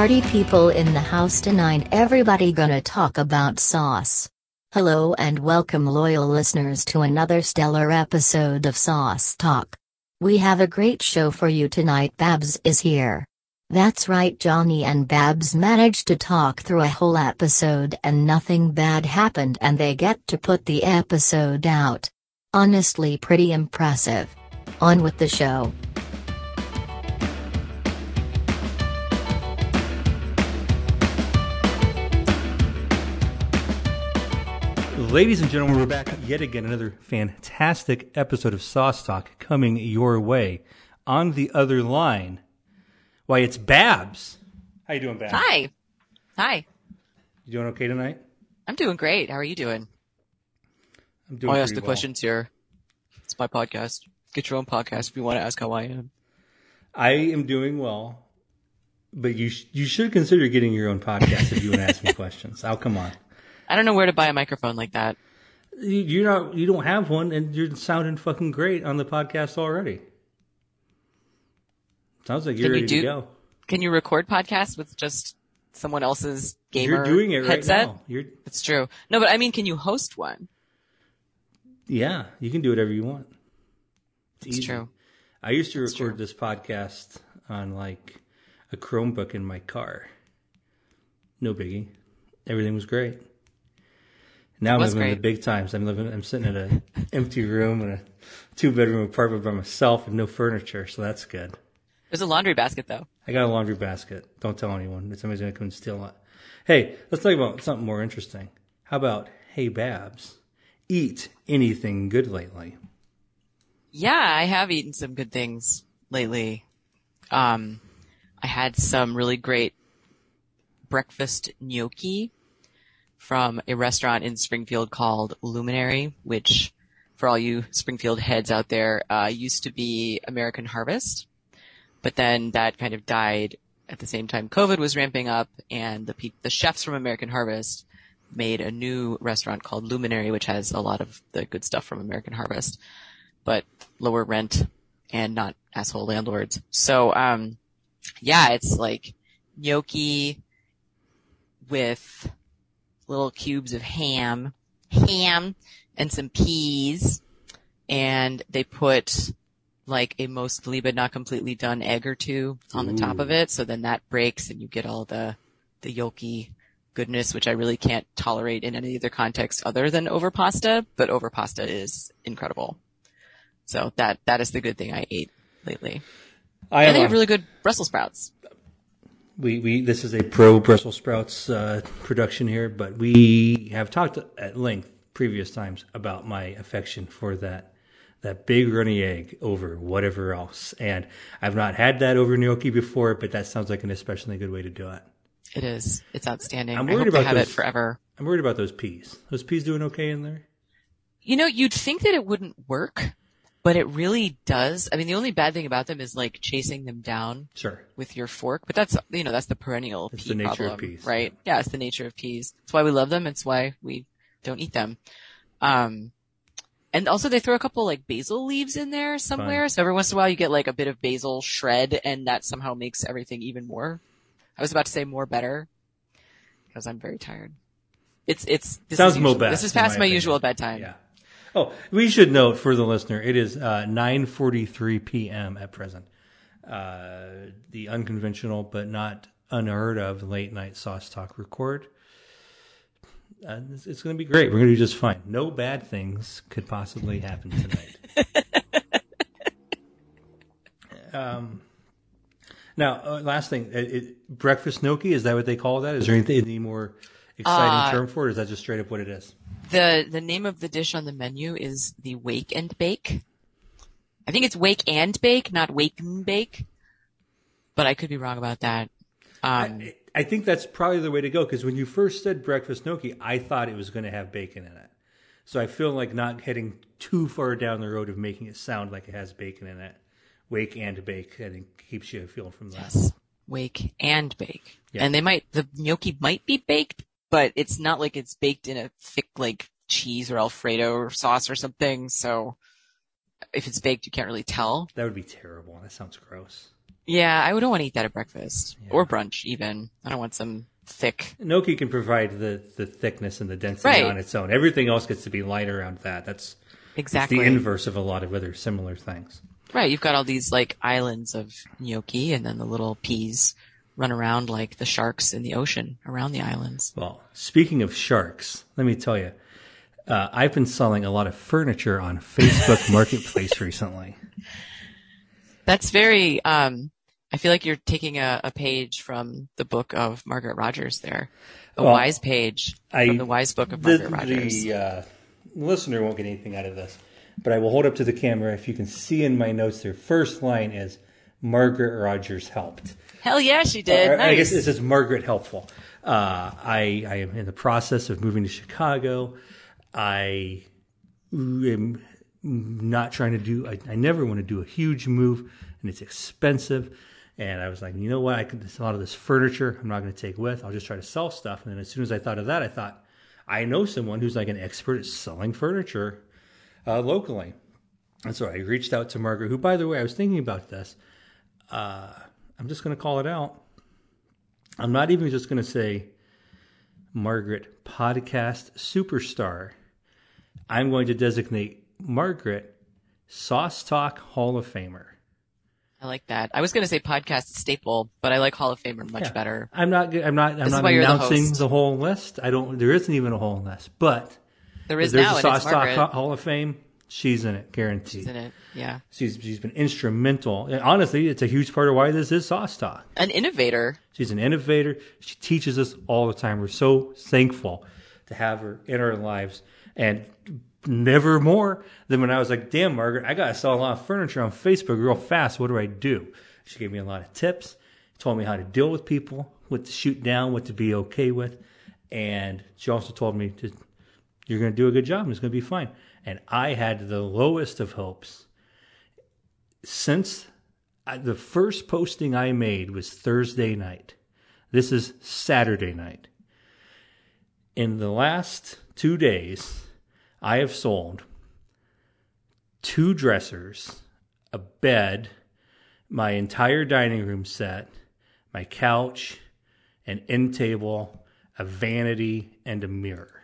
Party people in the house tonight, everybody gonna talk about sauce. Hello and welcome, loyal listeners, to another stellar episode of Sauce Talk. We have a great show for you tonight. Babs is here. That's right, Johnny and Babs managed to talk through a whole episode and nothing bad happened, and they get to put the episode out. Honestly, pretty impressive. On with the show. Ladies and gentlemen, we're back yet again. Another fantastic episode of Sauce Talk coming your way. On the other line, why it's Babs. How you doing, Babs? Hi. Hi. You doing okay tonight? I'm doing great. How are you doing? I'm doing. Oh, I'll ask the well. questions here. It's my podcast. Get your own podcast if you want to ask how I am. I am doing well, but you sh- you should consider getting your own podcast if you want to ask me questions. I'll come on. I don't know where to buy a microphone like that. You, you're not. You don't have one, and you're sounding fucking great on the podcast already. Sounds like you're Can you ready do- to go. Can you record podcasts with just someone else's gamer You're doing it right headset? now. You're It's true. No, but I mean, can you host one? yeah. You can do whatever you want. It's easy. true. I used to It's record true. this podcast on like a Chromebook in my car. No biggie. Everything was great. Now I'm living in the big times. I'm living. I'm sitting in an empty room in a two bedroom apartment by myself and no furniture, so that's good. There's a laundry basket though. I got a laundry basket. Don't tell anyone. Somebody's gonna come and steal it. Hey, let's talk about something more interesting. How about Hey Babs? Eat anything good lately? Yeah, I have eaten some good things lately. Um, I had some really great breakfast gnocchi from a restaurant in Springfield called Luminary, which for all you Springfield heads out there, uh, used to be American Harvest. But then that kind of died at the same time COVID was ramping up and the pe- the chefs from American Harvest made a new restaurant called Luminary, which has a lot of the good stuff from American Harvest but lower rent and not asshole landlords. So, um, yeah, it's like gnocchi with little cubes of ham, ham and some peas. And they put like a mostly but not completely done egg or two on the top of it. So then that breaks and you get all the, the yolky goodness, which I really can't tolerate in any other context other than over pasta, but over pasta is incredible. So that, that is the good thing I ate lately. I And they have really good Brussels sprouts. We, we this is a pro Brussels sprouts uh, production here, but we have talked at length previous times about my affection for that that big runny egg over whatever else, and I've not had that over gnocchi before, but that sounds like an especially good way to do it. It is. It's outstanding. I'm I worried about have it forever. I'm worried about those peas. Those peas doing okay in there? You know, you'd think that it wouldn't work, but it really does. I mean, the only bad thing about them is like chasing them down Sure. with your fork, but that's, you know, that's the perennial It's pea the nature of peas. right? Yeah, it's the nature of peas. It's why we love them. It's why we don't eat them. Um, and also they throw a couple like basil leaves in there somewhere. So every once in a while you get like a bit of basil shred and that somehow makes everything even more. I was about to say more better because I'm very tired. It's, it's, this Sounds is usual- This is past my my, usual bedtime. Yeah. Oh, we should note for the listener, it is uh, 9:43 p.m. at present. Uh, the unconventional but not unheard of late night sauce talk record. Uh, it's it's going to be great. We're going to do just fine. No bad things could possibly happen tonight. um, now, uh, last thing, it, it, breakfast gnocchi is that what they call that? Is there anything any more exciting Uh, term for it? Or is that just straight up what it is? The the name of the dish on the menu is the Wake and Bake. I think it's Wake and Bake, not Wake and Bake. But I could be wrong about that. Um, I, I think that's probably the way to go because when you first said breakfast gnocchi, I thought it was going to have bacon in it. So I feel like not heading too far down the road of making it sound like it has bacon in it. Wake and bake, I think keeps you feeling from that. yes, Wake and Bake. Yeah. And they might the gnocchi might be baked, but it's not like it's baked in a thick like cheese or Alfredo or sauce or something. So if it's baked, you can't really tell. That would be terrible. That sounds gross. Yeah, I don't want to eat that at breakfast or brunch even. I don't want some thick. Gnocchi can provide the, the thickness and the density Right. on its own. Everything else gets to be light around that. That's Exactly. the inverse of a lot of other similar things. Right, you've got all these like islands of gnocchi and then the little peas run around like the sharks in the ocean around the islands. Well, speaking of sharks, let me tell you, uh, I've been selling a lot of furniture on Facebook Marketplace recently. That's very, um, I feel like you're taking a, a page from the book of Margaret Rogers there. A Well, wise page I- from the wise book of The, Margaret Rogers. the uh, listener won't get anything out of this, but I will hold up to the camera. If you can see in my notes, their first line is Margaret Rogers helped. Hell yeah, she did. Or, nice. I guess this is Margaret helpful. Uh, I, I am in the process of moving to Chicago. I am not trying to do, I, I never want to do a huge move and it's expensive. And I was like, you know what? I could, a lot of this furniture I'm not going to take with. I'll just try to sell stuff. And then as soon as I thought of that, I thought, I know someone who's like an expert at selling furniture uh, locally. And so I reached out to Margaret, who, by the way, I was thinking about this. Uh, I'm just going to call it out. I'm not even just going to say Margaret podcast superstar. I'm going to designate Margaret Sauce Talk Hall of Famer. I like that. I was going to say podcast staple, but I like Hall of Famer much Yeah. better. I'm not. I'm not. I'm not you're the announcing the, whole list. I don't. There isn't even a whole list, but There is there's now, a and Sauce Talk Hall of Fame. She's in it, guaranteed. isn't it? Yeah. She's she's been instrumental. And honestly, it's a huge part of why this is Sauce Talk. An innovator. She's an innovator. She teaches us all the time. We're so thankful to have her in our lives. And never more than when I was like, damn, Margaret, I got to sell a lot of furniture on Facebook real fast. What do I do? She gave me a lot of tips, told me how to deal with people, what to shoot down, what to be okay with. And she also told me to, you're going to do a good job and it's going to be fine. And I had the lowest of hopes. Since I, the first posting I made was Thursday night. This is Saturday night. In the last two days, I have sold two dressers, a bed, my entire dining room set, my couch, an end table, a vanity, and a mirror.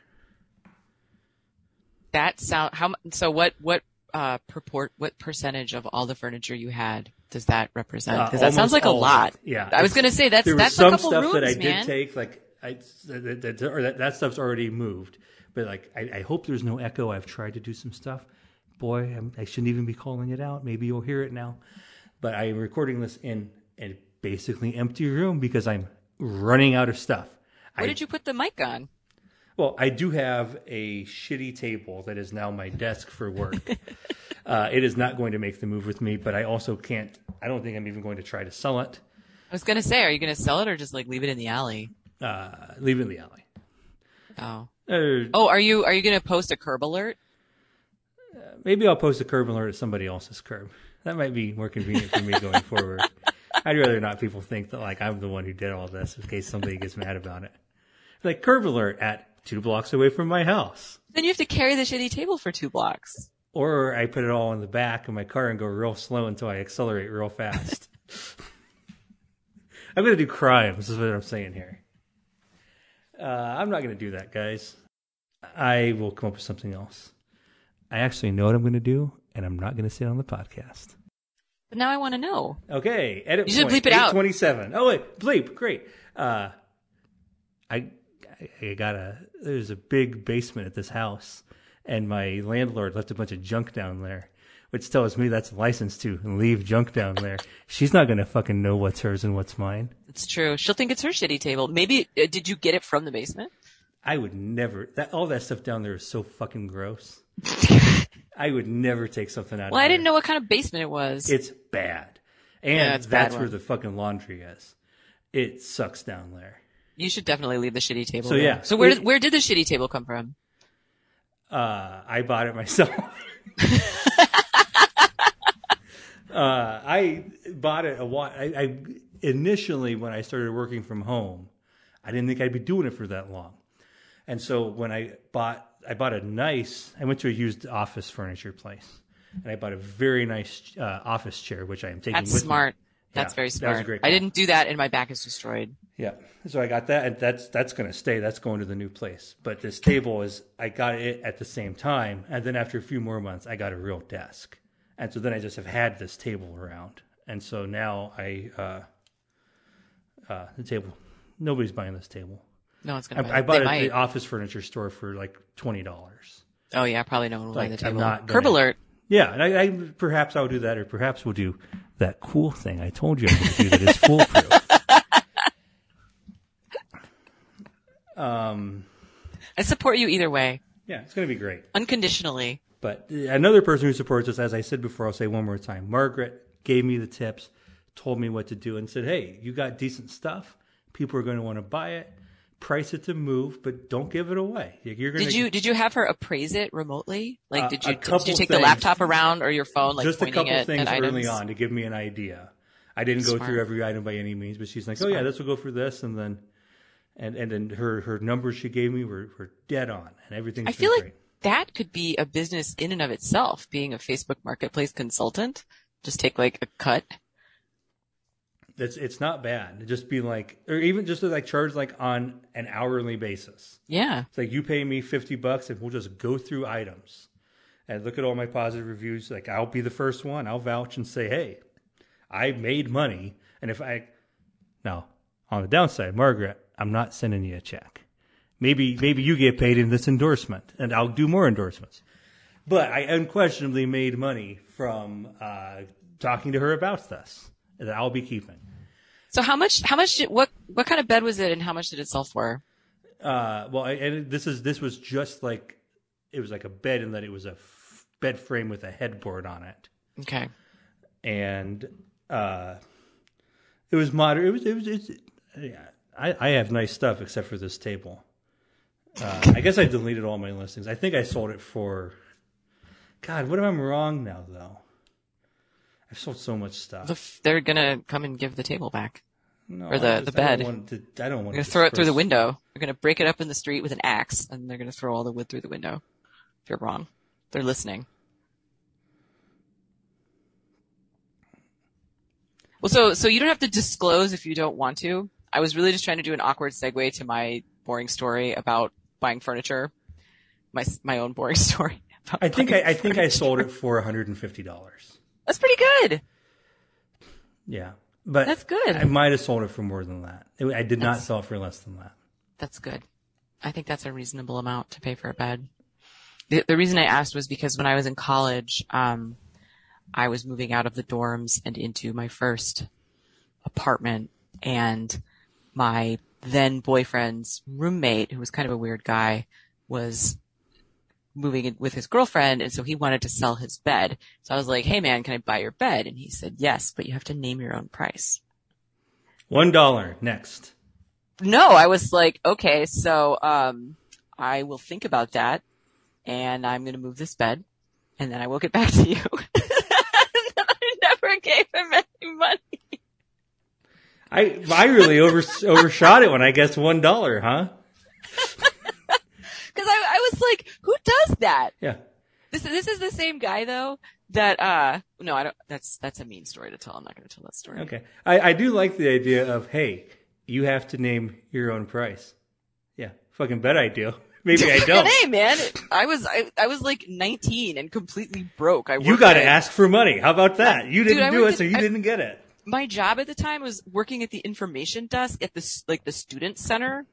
That sound how so what what uh purport what percentage of all the furniture you had does that represent? Uh, Because that sounds like a lot. Yeah, I was going to say that's there was that's some a couple stuff rooms, that I did take, like I, that, that, or that, that stuff's already moved. But like, I, I hope there's no echo. I've tried to do some stuff. Boy, I'm, I shouldn't even be calling it out. Maybe you'll hear it now. But I am recording this in a basically empty room because I'm running out of stuff. Where I, did you put the mic on? Well, I do have a shitty table that is now my desk for work. uh, it is not going to make the move with me, but I also can't. I don't think I'm even going to try to sell it. I was going to say, are you going to sell it or just like leave it in the alley? Uh, leave it in the alley. Oh. Uh, Oh, are you are you going to post a curb alert? Maybe I'll post a curb alert at somebody else's curb. That might be more convenient for me going forward. I'd rather not people think that like I'm the one who did all this in case somebody gets mad about it. Like curb alert at two blocks away from my house. Then you have to carry the shitty table for two blocks. Or I put it all in the back of my car and go real slow until I accelerate real fast. I'm gonna do crimes, is what I'm saying here. Uh, I'm not gonna do that, guys. I will come up with something else. I actually know what I'm gonna do, and I'm not gonna say it on the podcast. But now I want to know. Okay, edit You should point, bleep it out. 827. Oh wait, bleep, great. Uh, I, I got a, there's a big basement at this house and my landlord left a bunch of junk down there, which tells me that's licensed to leave junk down there. She's not going to fucking know what's hers and what's mine. It's true. She'll think it's her shitty table. Maybe uh, did you get it from the basement? I would never, that, all that stuff down there is so fucking gross. I would never take something out Well, of I didn't know what kind of basement it was. It's bad. And Yeah, it's a bad that's where the fucking laundry is. It sucks down there. You should definitely leave the shitty table. So, there. yeah. So where It- did, where did the shitty table come from? Uh, I bought it myself. uh, I bought it a while. I, I initially when I started working from home, I didn't think I'd be doing it for that long. And so when I bought, I bought a nice. I went to a used office furniture place, and I bought a very nice uh, office chair, which I am taking That's with smart. me. That's Yeah, very that smart. great I didn't do that, and my back is destroyed. Yeah. So I got that, and that's that's going to stay. That's going to the new place. But this table is, I got it at the same time, and then after a few more months, I got a real desk, and so then I just have had this table around, and so now I, uh, uh, the table, nobody's buying this table. No it's I, gonna. buy I bought it at the office furniture store for like twenty dollars. Oh yeah, probably no one will buy Like, the I'm table. Curb alert. Yeah, and I, I perhaps I'll do that, or perhaps we'll do that cool thing I told you I would do that is foolproof. um, I support you either way, yeah, it's going to be great. unconditionally. But another person who supports us, as I said before, I'll say one more time. Margaret gave me the tips, told me what to do, and said, "Hey, you got decent stuff. People are going to want to buy it. Price it to move, but don't give it away. You're gonna, Did you did you have her appraise it remotely? Like, Uh, did you did you take things. the laptop around or your phone, like just a couple things at early items? on to give me an idea. I didn't go through every item by any means, but she's like, "Oh yeah, this will go for this," and then and and then her her numbers she gave me were, were dead on, and everything. I feel like great. that could be a business in and of itself. Being a Facebook Marketplace consultant, just take like a cut. It's it's not bad. Just be like, or even just to like charge like on an hourly basis. Yeah, It's like you pay me fifty bucks, and we'll just go through items and look at all my positive reviews. Like I'll be the first one. I'll vouch and say, hey, I made money. And if I now on the downside, Margaret, I'm not sending you a check. Maybe maybe you get paid in this endorsement, and I'll do more endorsements. But I unquestionably made money from uh, talking to her about this that I'll be keeping. So how much? How much? Did, what what kind of bed was it, and how much did it sell for? Uh, well, I, and this is this was just like it was like a bed in that it was a f- bed frame with a headboard on it, Okay. and uh, it was moderate. It was it was it's, yeah. I, I have nice stuff except for this table. Uh, I guess I deleted all my listings. I think I sold it for. God, what if I'm wrong now though? I've sold so much stuff. The f- they're gonna come and give the table back. no, or the- I the I don't bed. want to, I don't want They're to throw it through the window. They're gonna break it up in the street with an axe, and they're gonna throw all the wood through the window. If you're wrong, they're listening. Well, so so you don't have to disclose if you don't want to. I was really just trying to do an awkward segue to my boring story about buying furniture. My my own boring story. about I think I, I think I sold it for 150 dollars. That's pretty good. Yeah, but That's good. I might have sold it for more than that. I did not sell it for less than that. That's good. I think that's a reasonable amount to pay for a bed. The, the reason I asked was because when I was in college, um, I was moving out of the dorms and into my first apartment and my then boyfriend's roommate, who was kind of a weird guy, was moving in with his girlfriend and so he wanted to sell his bed. So I was like, hey man, can I buy your bed? And he said, yes, but you have to name your own price. One dollar next. No, I was like, okay, so um, I will think about that, and I'm going to move this bed, and then I will get back to you. and I never gave him any money. I I really over, overshot it when I guessed one dollar, huh? Because I, I was like, who does that? Yeah. This this is the same guy though that uh no I don't that's that's a mean story to tell. I'm not going to tell that story. Okay. I, I do like the idea of hey, you have to name your own price. Yeah. Fucking bet I do. Maybe I don't. hey man, I was I, I was like 19 and completely broke. I You got to ask for money. How about that? You didn't I do it, so you I- didn't get it. my job at the time was working at the information desk at the like the student center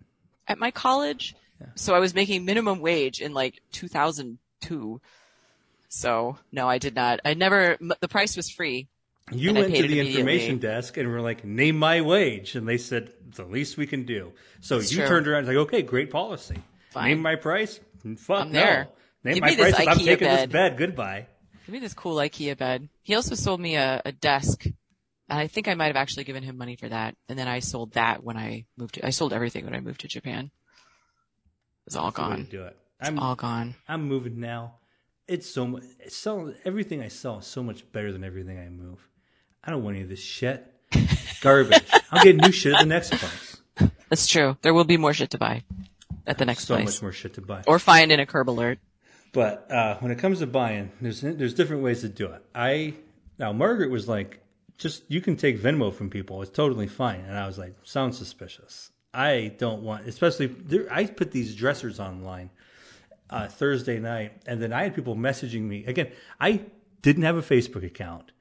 at my college. So I was making minimum wage in like 2002. So no, I did not. I never. m- The price was free. You went to the information desk and were like, "Name my wage," and they said, the least we can do." So It's you true. turned around and was like, "Okay, great policy. Fine. Name my price." Mm, fuck I'm no. there. Name Give my price. I'm taking this bed. bed. Goodbye. Give me this cool IKEA bed. He also sold me a, a desk. And I think I might have actually given him money for that. And then I sold that when I moved to, I sold everything when I moved to Japan. It was all That's the way to gone. do it. I'm All gone. I'm moving now. It's so much. So everything I sell is so much better than everything I move. I don't want any of this shit. Garbage. I'll get new shit at the next place. That's true. There will be more shit to buy at the next So place. So much more shit to buy. Or find in a curb alert. But uh, when it comes to buying, there's there's different ways to do it. I now Margaret was like, just you can take Venmo from people. It's totally fine. And I was like, sounds suspicious. I don't want, especially there, I put these dressers online uh, Thursday night, and then I had people messaging me again. I didn't have a Facebook account,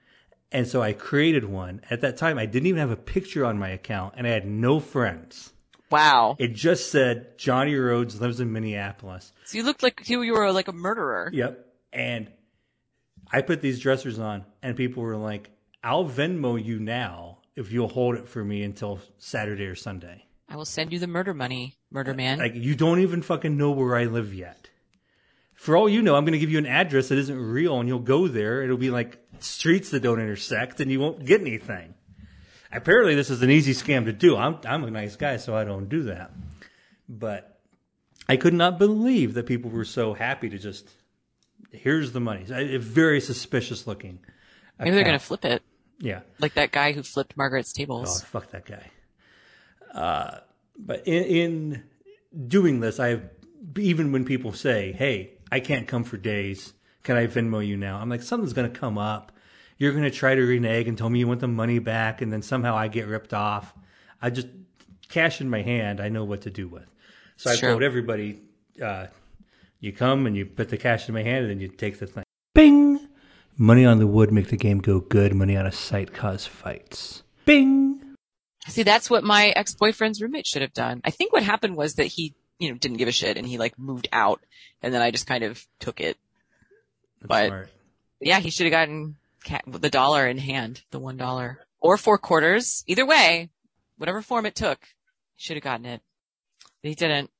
and so I created one. At that time, I didn't even have a picture on my account, and I had no friends. Wow. It just said Johnny Rhodes lives in Minneapolis. So you looked like you, you were like a murderer. Yep. And I put these dressers on, and people were like, I'll Venmo you now if you'll hold it for me until Saturday or Sunday. I will send you the murder money, murder uh, man. Like, you don't even fucking know where I live yet. For all you know, I'm going to give you an address that isn't real, and you'll go there. It'll be like streets that don't intersect, and you won't get anything. Apparently, this is an easy scam to do. I'm, I'm a nice guy, so I don't do that. But I could not believe that people were so happy to just, here's the money. It's very suspicious looking. Maybe they're going to flip it. Yeah. Like that guy who flipped Margaret's tables. Oh, fuck that guy. Uh, but in, in doing this, I have, even when people say, hey, I can't come for days, can I Venmo you now? I'm like, something's going to come up. You're going to try to renege and tell me you want the money back, and then somehow I get ripped off. I just, cash in my hand, I know what to do with. So I Sure. told everybody, uh, you come and you put the cash in my hand, and then you take the thing. Bing! Money on the wood make the game go good. Money on a site cause fights. Bing! See, that's what my ex-boyfriend's roommate should have done. I think what happened was that he, you know, didn't give a shit and he like moved out and then I just kind of took it. That's But- smart. Yeah, he should have gotten ca- the dollar in hand, the one dollar or four quarters. Either way, whatever form it took, he should have gotten it. But he didn't.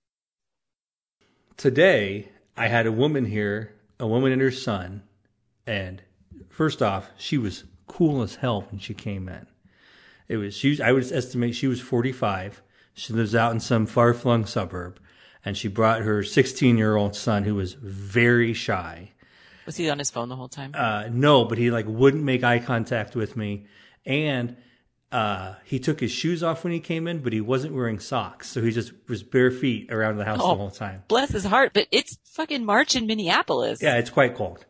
Today, I had a woman here, a woman and her son, and first off, she was cool as hell when she came in. It was she. was- I would estimate she was 45. She lives out in some far-flung suburb, and she brought her 16-year-old son, who was very shy. Was he on his phone the whole time? Uh, no, but he like wouldn't make eye contact with me, and uh, he took his shoes off when he came in, but he wasn't wearing socks, so he just was bare feet around the house Oh. the whole time. Bless his heart, but it's fucking March in Minneapolis. Yeah, it's quite cold.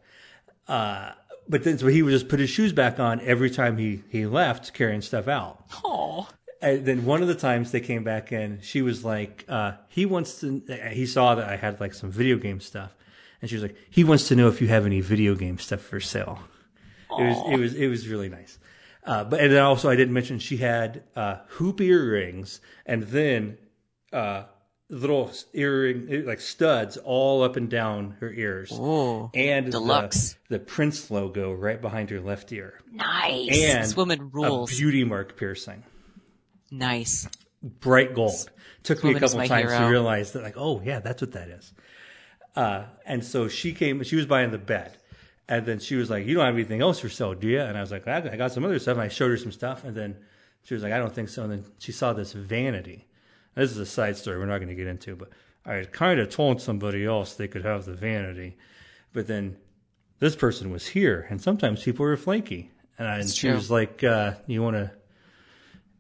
Uh, but then, so he would just put his shoes back on every time he, he left carrying stuff out. Oh, And then one of the times they came back in, she was like, uh, he wants to, he saw that I had like some video game stuff. And she was like, he wants to know if you have any video game stuff for sale. It was, it was, it was really nice. Uh, but, and then also I didn't mention she had, uh, hoop earrings and then, uh, little earring, like studs all up and down her ears oh, and Deluxe. The, the Prince logo right behind her left ear. nice. And this woman A rules. beauty mark piercing, nice. bright gold. Took me a couple my times to hero. realize that, like, oh yeah, that's what that is. Uh, and so she came. She was buying the bed, and then she was like, "You don't have anything else for sale, do you?" And I was like, "I I got some other stuff." And I showed her some stuff, and then she was like, "I don't think so." And then she saw this vanity. This is a side story we're not going to get into, but I had kind of told somebody else they could have the vanity, but then this person was here, and sometimes people are flaky. And, I, and she true. was like, uh, "You want to,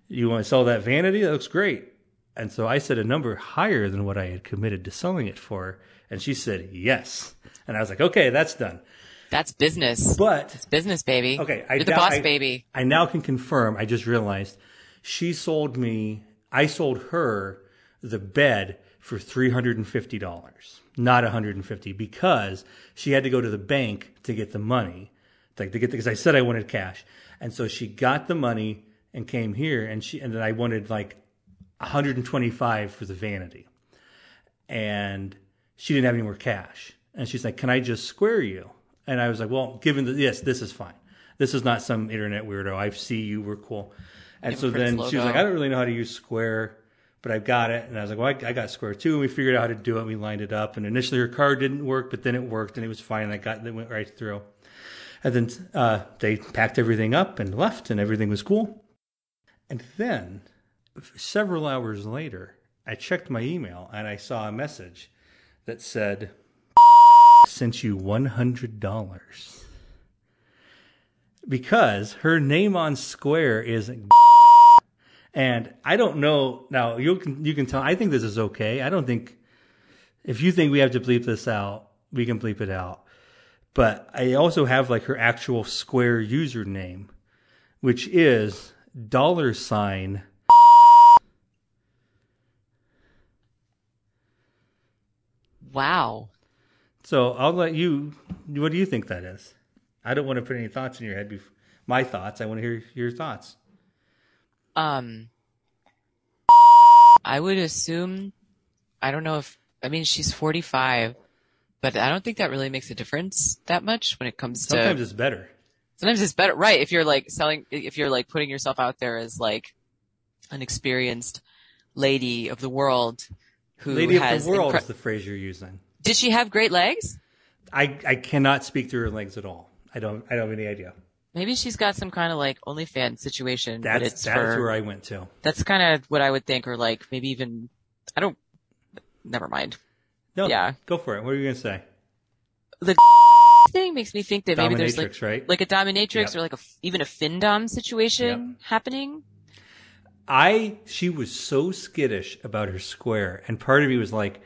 you want to sell that vanity? That looks great." And so I said a number higher than what I had committed to selling it for, and she said yes. And I was like, "Okay, that's done." That's business. But It's business, baby. Okay, I You're the boss, I- baby. I now can confirm. I just realized she sold me. I sold her the bed for three hundred and fifty dollars, not one hundred and fifty, because she had to go to the bank to get the money, like to get because I said I wanted cash, and so she got the money and came here, and she and then I wanted like one hundred and twenty five for the vanity, and she didn't have any more cash. And she's like, "Can I just square you?" And I was like, "Well, given that yes, this is fine. This is not some internet weirdo. I see you. We're cool." And so then she was like, "I don't really know how to use Square, but I've got it." And I was like, "Well, I, I got Square too." And we figured out how to do it. We lined it up, and initially her card didn't work, but then it worked, and it was fine. And I got it went right through. And then uh, they packed everything up and left, and everything was cool. And then several hours later, I checked my email and I saw a message that said, sent you $100. Because her name on Square is and I don't know now you can you can tell I think this is okay. I don't think if you think we have to bleep this out, we can bleep it out. But I also have like her actual Square username, which is dollar sign. Wow. So I'll let you. What do you think that is? I don't want to put any thoughts in your head. Bef- my thoughts. I want to hear your thoughts. Um, I would assume, I don't know if, I mean, she's 45, but I don't think that really makes a difference that much when it comes to. Sometimes it's better. sometimes it's better, right? If you're like selling, if you're like putting yourself out there as like an experienced lady of the world who Lady of has, the world incre- is the phrase you're using. did she have great legs? I, I cannot speak to her legs at all. I don't I don't have any idea. Maybe she's got some kind of like OnlyFans situation, but That's that's for, where I went to. that's kind of what I would think, or like maybe even, I don't, never mind. No, Yeah. go for it. What are you gonna say? The thing makes me think that maybe there's like, right? like a dominatrix Yep. or like a, even a findom situation happening. I she was so skittish about her square, and part of me was like,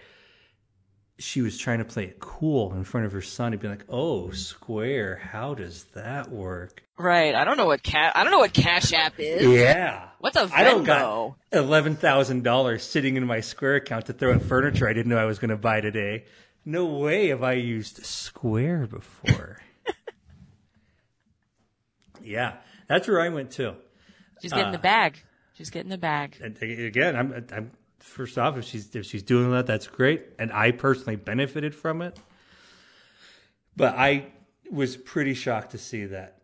she was trying to play it cool in front of her son. He'd be like, "Oh, square, how does that work?" Right. I don't know what cat, I don't know what Cash App is. Yeah, What's a I don't Venmo? got eleven thousand dollars sitting in my Square account to throw at furniture I didn't know I was going to buy today. No way have I used Square before. yeah, that's where I went too. She's getting Uh, the bag. She's getting the bag. And again, I'm, I'm first off, if she's if she's doing that, that's great, and I personally benefited from it. But I was pretty shocked to see that.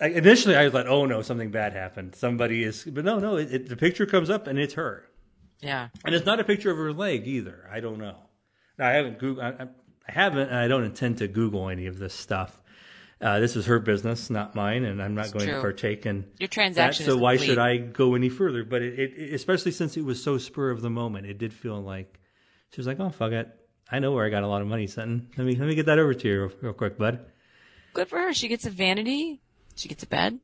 I, initially, I was like, "Oh no, something bad happened. Somebody is." But no, no, it, it, the picture comes up and it's her, Yeah. and it's not a picture of her leg either. I don't know. Now, I haven't Google. I, I- I haven't, and I don't intend to Google any of this stuff. Uh, this is her business, not mine, and I'm not going to partake in Your that. transaction So is why should I go any further? But it, it, especially since it was so spur of the moment, it did feel like she was like, "Oh fuck it, I know where I got a lot of money sitting. Let me let me get that over to you real, real quick, bud." Good for her. She gets a vanity. She gets a bed.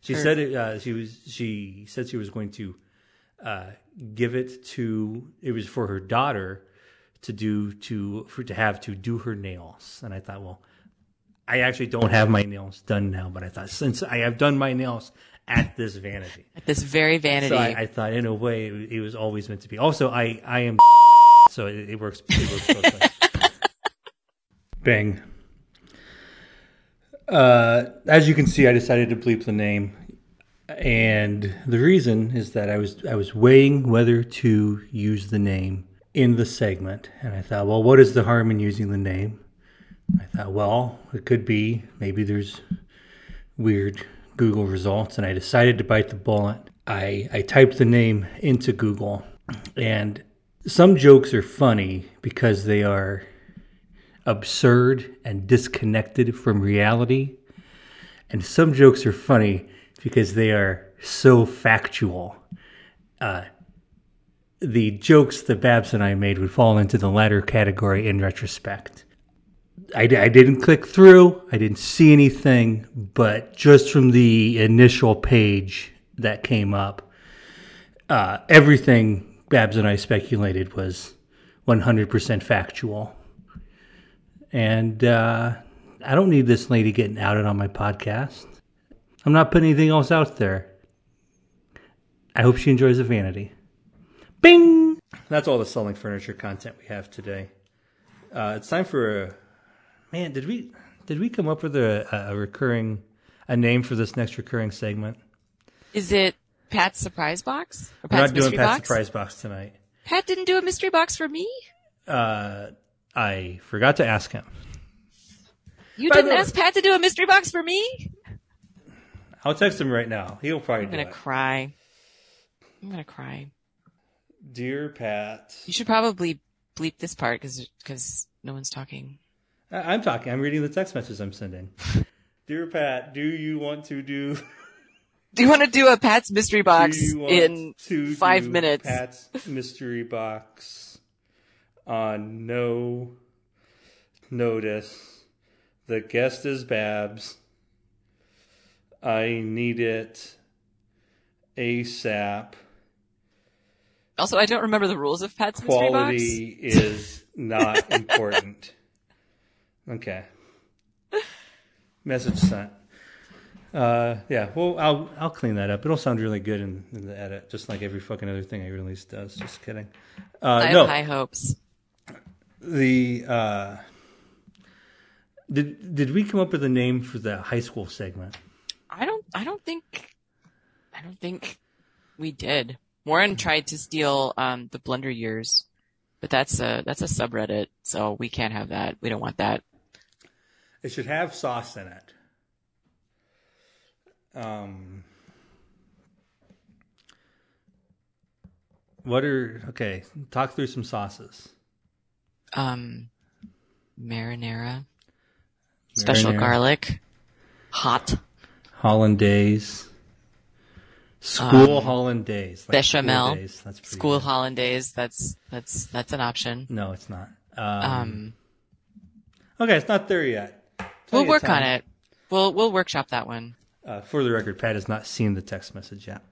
She Sure. said it, uh, she was she said she was going to uh, give it to it was for her daughter to do to for to have to do her nails, and I thought, well, I actually don't have my nails done now, but I thought since I have done my nails at this vanity, At this very vanity. so I, I thought in a way it, it was always meant to be. Also, I I am so it, it works. It works both ways. Bang. Uh, as you can see, I decided to bleep the name, and the reason is that I was I was weighing whether to use the name in the segment, and I thought, well, what is the harm in using the name? I thought, well, it could be maybe there's weird Google results, and I decided to bite the bullet. I I typed the name into Google, and some jokes are funny because they are absurd and disconnected from reality. And some jokes are funny because they are so factual. Uh, the jokes that Babs and I made would fall into the latter category in retrospect. I, I didn't click through, I didn't see anything, but just from the initial page that came up, uh, everything Babs and I speculated was 100% factual. And uh, I don't need this lady getting outed on my podcast. I'm not putting anything else out there. I hope she enjoys the vanity. Bing! That's all the selling furniture content we have today. Uh, it's time for a man. Did we did we come up with a, a recurring a name for this next recurring segment? Is it Pat's surprise box? Or We're not doing Pat's box? surprise box tonight. Pat didn't do a mystery box for me. Uh, I forgot to ask him. You By didn't the ask Pat to do a mystery box for me. I'll text him right now. He'll probably I'm gonna cry. I'm gonna cry. Dear Pat, You should probably bleep this part because because no one's talking. I'm talking. I'm reading the text messages I'm sending. Dear Pat, do you want to do? Do you want to do a Pat's mystery box in five minutes? Pat's mystery box on no notice. The guest is Babs. I need it ASAP. Also, I don't remember the rules of Pat's mystery box. Quality is not important. Okay. Message sent. Uh, yeah. Well, I'll I'll clean that up. It'll sound really good in, in the edit, just like every fucking other thing I release does. Just kidding. Uh, I have no, high hopes. the uh, did did we come up with a name for the high school segment? I don't. I don't think. I don't think we did. Warren tried to steal um, the Blunder years, but that's a that's a subreddit, so we can't have that. We don't want that. It should have sauce in it. Um, what are okay? Talk through some sauces. Um, marinara, special Marinara. garlic, hot Hollandaise, school Um, hollandaise, like bechamel, school days. That's school good. hollandaise. That's that's that's an option. No, it's not. Um, Um, okay, it's not there yet. We'll work time. on it. We'll we'll workshop that one. Uh, for the record, Pat has not seen the text message yet.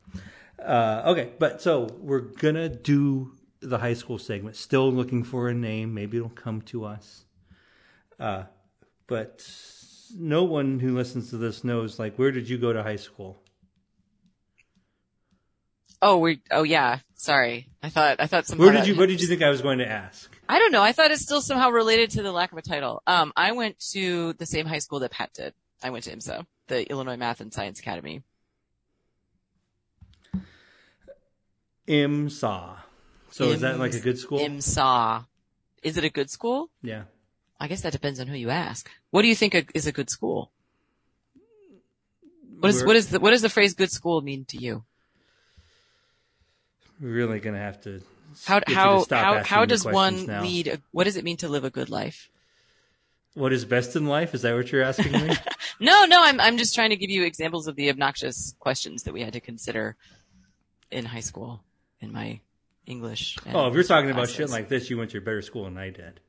Uh, okay, but so we're gonna do the high school segment. Still looking for a name. Maybe it'll come to us. Uh, but no one who listens to this knows. Like, where did you go to high school? Oh, we. Oh yeah. Sorry. I thought I thought some. Where did you? What did you think I was going to ask? I don't know. I thought it's still somehow related to the lack of a title. Um, I went to the same high school that Pat did. I went to IMSA, the Illinois Math and Science Academy. IMSA. So is that like a good school? IMSA. Is it a good school? yeah. I guess that depends on who you ask. What do you think a, is a good school? What is We're- what is the what does the phrase "good school" mean to you? We're really gonna have to. How get you to how how how does one now. lead? A, what does it mean to live a good life? What is best in life? Is that what you're asking me? No, no, I'm I'm just trying to give you examples of the obnoxious questions that we had to consider in high school in my English. oh, if you're talking about shit like this, you went to a better school than I did.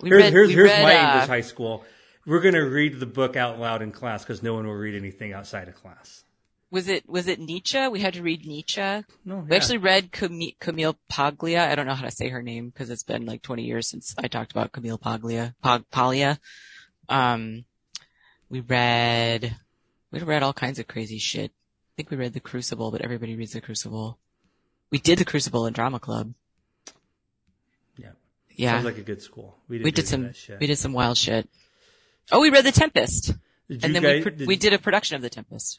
we Here's read, here's, here's read, my uh, English high school. We're gonna read the book out loud in class because no one will read anything outside of class. Was it was it Nietzsche? We had to read Nietzsche. No, We actually read Cam- Camille Paglia. I don't know how to say her name because it's been like 20 years since I talked about Camille Paglia. Pag- Paglia. Um, we read, we read all kinds of crazy shit. I think we read The Crucible, but everybody reads The Crucible. We did The Crucible in Drama Club. Yeah. Yeah. Sounds like a good school. We did, we did some, shit. we did some wild shit. Oh, we read The Tempest. Did And then we, guys- pro- did- we did a production of The Tempest.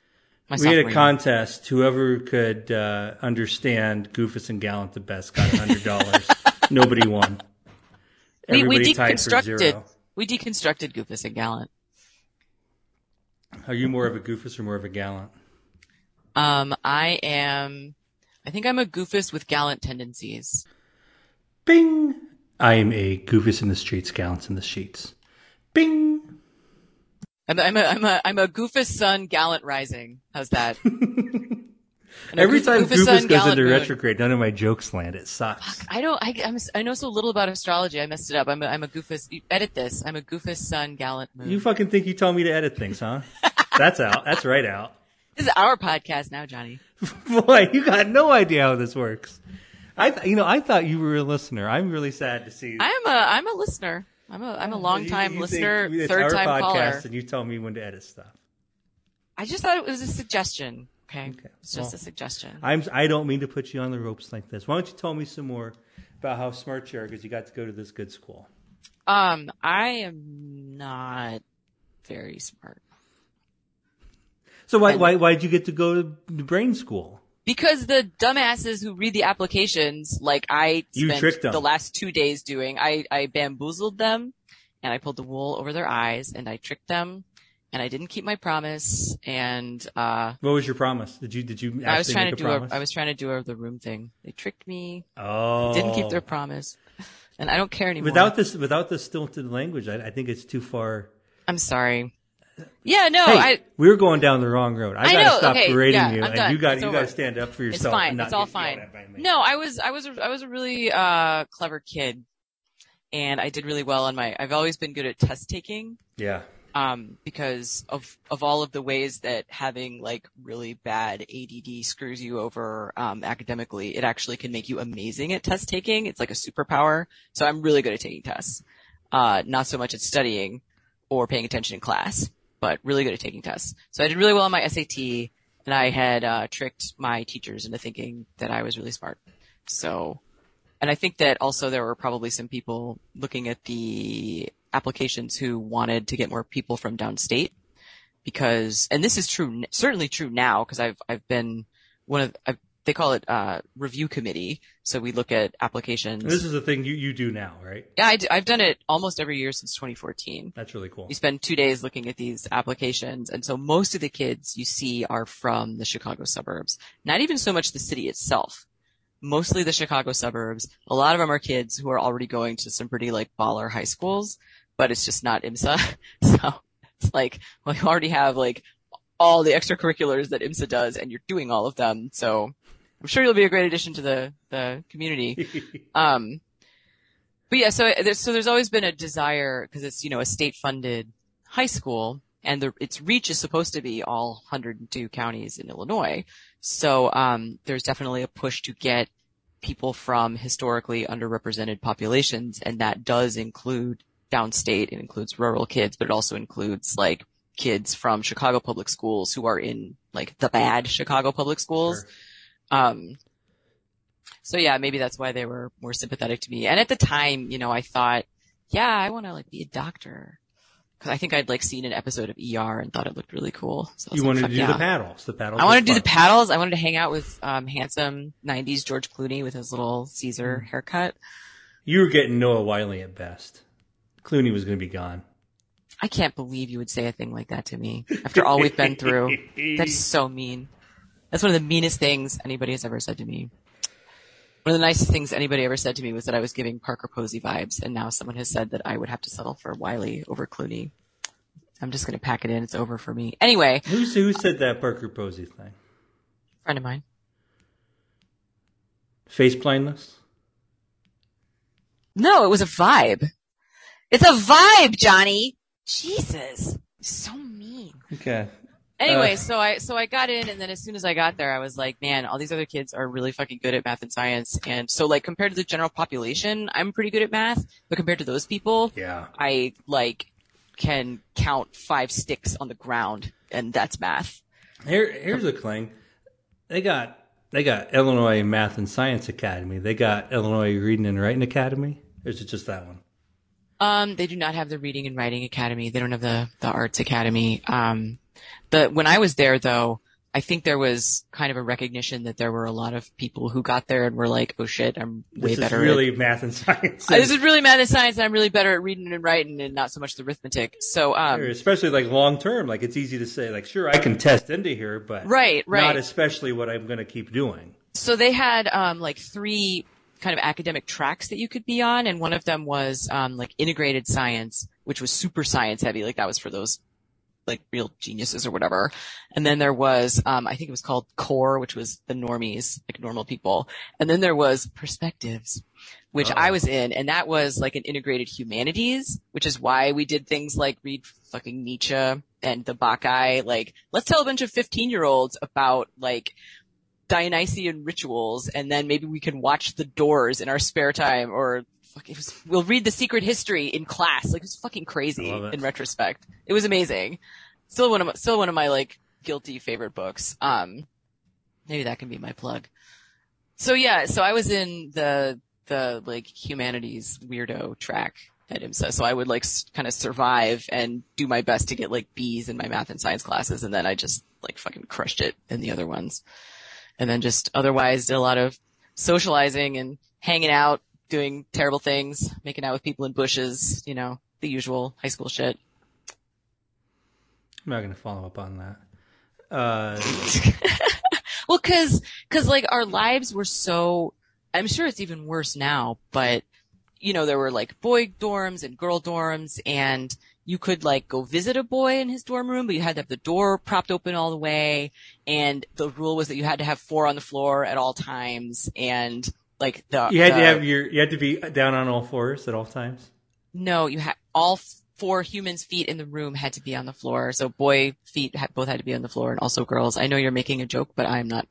My We had a contest. Whoever could uh, understand Goofus and Gallant the best got hundred dollars. Nobody won. We, we Everybody tied for deconstructed, we deconstructed Goofus and Gallant. Are you more of a Goofus or more of a Gallant? Um, I am, I think I'm a goofus with gallant tendencies. Bing. I am a Goofus in the streets, Gallants in the sheets. Bing. I'm, I'm a, I'm a, I'm a goofus son, gallant rising. How's that? Every goof- time goofus Goofus sun, goes gallant into moon. retrograde, none of my jokes land. It sucks. I don't, I, I'm, I know so little about astrology. I messed it up. I'm a, I'm a goofus. Edit this. I'm a goofus sun, gallant moon. You fucking think you tell me to edit things, huh? That's out. That's right out. this is our podcast now, Johnny. Boy, you got no idea how this works. I, th- you know, I thought you were a listener. I'm really sad to see. I'm a, I'm a listener. I'm a, I'm a long time you listener, third time podcast, caller. and you tell me when to edit stuff. I just thought it was a suggestion. Okay. Okay, It's just well, a suggestion. I'm. I don't mean to put you on the ropes like this. Why don't you tell me some more about how smart you are because you got to go to this good school. Um, I am not very smart. So why And- why why'd you get to go to the brain school? Because the dumbasses who read the applications, like I You spent the last two days doing, I, I bamboozled them and I pulled the wool over their eyes and I tricked them and I didn't keep my promise and, uh, What was your promise? Did you did you actually I was trying to do a? I was trying to do a, the room thing. They tricked me, oh, didn't keep their promise and I don't care anymore. without this without this stilted language. I, I think it's too far. I'm sorry. Yeah, no, Hey, I, we're going down the wrong road. I, I gotta know, stop okay, berating yeah, you, I'm and done. you got It's you over. got to stand up for It's yourself. and fine. not It's all fine. at by me. No, I was, I was, I was a really, uh, clever kid and I did really well on my, I've always been good at test taking. Yeah. Um, because of, of all of the ways that having like really bad ADD screws you over, um, academically, it actually can make you amazing at test taking. It's like a superpower. So I'm really good at taking tests. Uh, not so much at studying or paying attention in class, but really good at taking tests. So I did really well on my SAT and I had, uh, tricked my teachers into thinking that I was really smart. So, and I think that also there were probably some people looking at the applications who wanted to get more people from downstate because, and this is true, certainly true now because I've, I've been one of, I've, they call it, uh, review committee. So we look at applications. This is the thing you, you do now, right? Yeah, I, have done it almost every year since 2014. That's really cool. We spend two days looking at these applications. And so most of the kids you see are from the Chicago suburbs, not even so much the city itself. Mostly the Chicago suburbs. A lot of them are kids who are already going to some pretty like baller high schools, but it's just not IMSA. So it's like, well, you already have like all the extracurriculars that IMSA does and you're doing all of them. So I'm sure you'll be a great addition to the, the community. um, but yeah, so there's, so there's always been a desire because it's, you know, a state funded high school and the, its reach is supposed to be all 102 counties in Illinois. So, um, there's definitely a push to get people from historically underrepresented populations and that does include downstate. It includes rural kids, but it also includes like kids from Chicago public schools who are in like the bad Chicago public schools. Sure. Um, so yeah, maybe that's why they were more sympathetic to me. And at the time, you know, I thought, yeah, I want to like be a doctor. Cause I think I'd like seen an episode of ER and thought it looked really cool. So you like, wanted to do yeah. the paddles, the paddles. I wanted to do the paddles. I wanted to hang out with, um, handsome 90s George Clooney with his little Caesar mm. haircut. You were getting Noah Wyle at best. Clooney was going to be gone. I can't believe you would say a thing like that to me after all we've been through. That's so mean. That's one of the meanest things anybody has ever said to me. One of the nicest things anybody ever said to me was that I was giving Parker Posey vibes, and now someone has said that I would have to settle for Wiley over Clooney. I'm just gonna pack it in. It's over for me. Anyway. Who's, who said that Parker Posey thing? Friend of mine. Face blindness? No, it was a vibe. It's a vibe, Johnny! Jesus. So mean. Okay. Anyway, uh, so I so I got in, and then as soon as I got there, I was like, man, all these other kids are really fucking good at math and science. And so, like, compared to the general population, I'm pretty good at math, but compared to those people, yeah, I like can count five sticks on the ground, and that's math. Here, here's a thing. They got they got Illinois Math and Science Academy. They got Illinois Reading and Writing Academy. Or is it just that one? Um, they do not have the Reading and Writing Academy. They don't have the the Arts Academy. Um, the when I was there though, I think there was kind of a recognition that there were a lot of people who got there and were like, "Oh shit, I'm way this better." This is really at, math and science. this is really math and science, and I'm really better at reading and writing, and not so much the arithmetic. So, um, sure, especially like long term, like it's easy to say, like, sure, I can test into here, but right, right, not especially what I'm going to keep doing. So they had um, like three kind of academic tracks that you could be on, and one of them was um, like integrated science, which was super science heavy. Like that was for those like real geniuses or whatever. And then there was, um, I think it was called core, which was the normies, like normal people. And then there was perspectives, which oh. I was in, and that was like an integrated humanities, which is why we did things like read fucking Nietzsche and the Bacchae. Like, let's tell a bunch of 15 year olds about like Dionysian rituals, and then maybe we can watch the doors in our spare time or it was, we'll read the secret history in class. Like it was fucking crazy in retrospect. It was amazing. Still one of my, still one of my like guilty favorite books. Um, maybe that can be my plug. So yeah, so I was in the, the like humanities weirdo track at IMSA. So I would like s- kind of survive and do my best to get like B's in my math and science classes. And then I just like fucking crushed it in the other ones. And then just otherwise did a lot of socializing and hanging out, doing terrible things, making out with people in bushes, you know, the usual high school shit. I'm not going to follow up on that. Uh... well, cause, cause like our lives were so, I'm sure it's even worse now, but you know, there were like boy dorms and girl dorms and you could like go visit a boy in his dorm room, but you had to have the door propped open all the way. And the rule was that you had to have four on the floor at all times. And like the you had the, to have your you had to be down on all fours at all times. No, you had all four humans' feet in the room had to be on the floor. So boy feet had, both had to be on the floor, and also girls. I know you're making a joke, but I'm not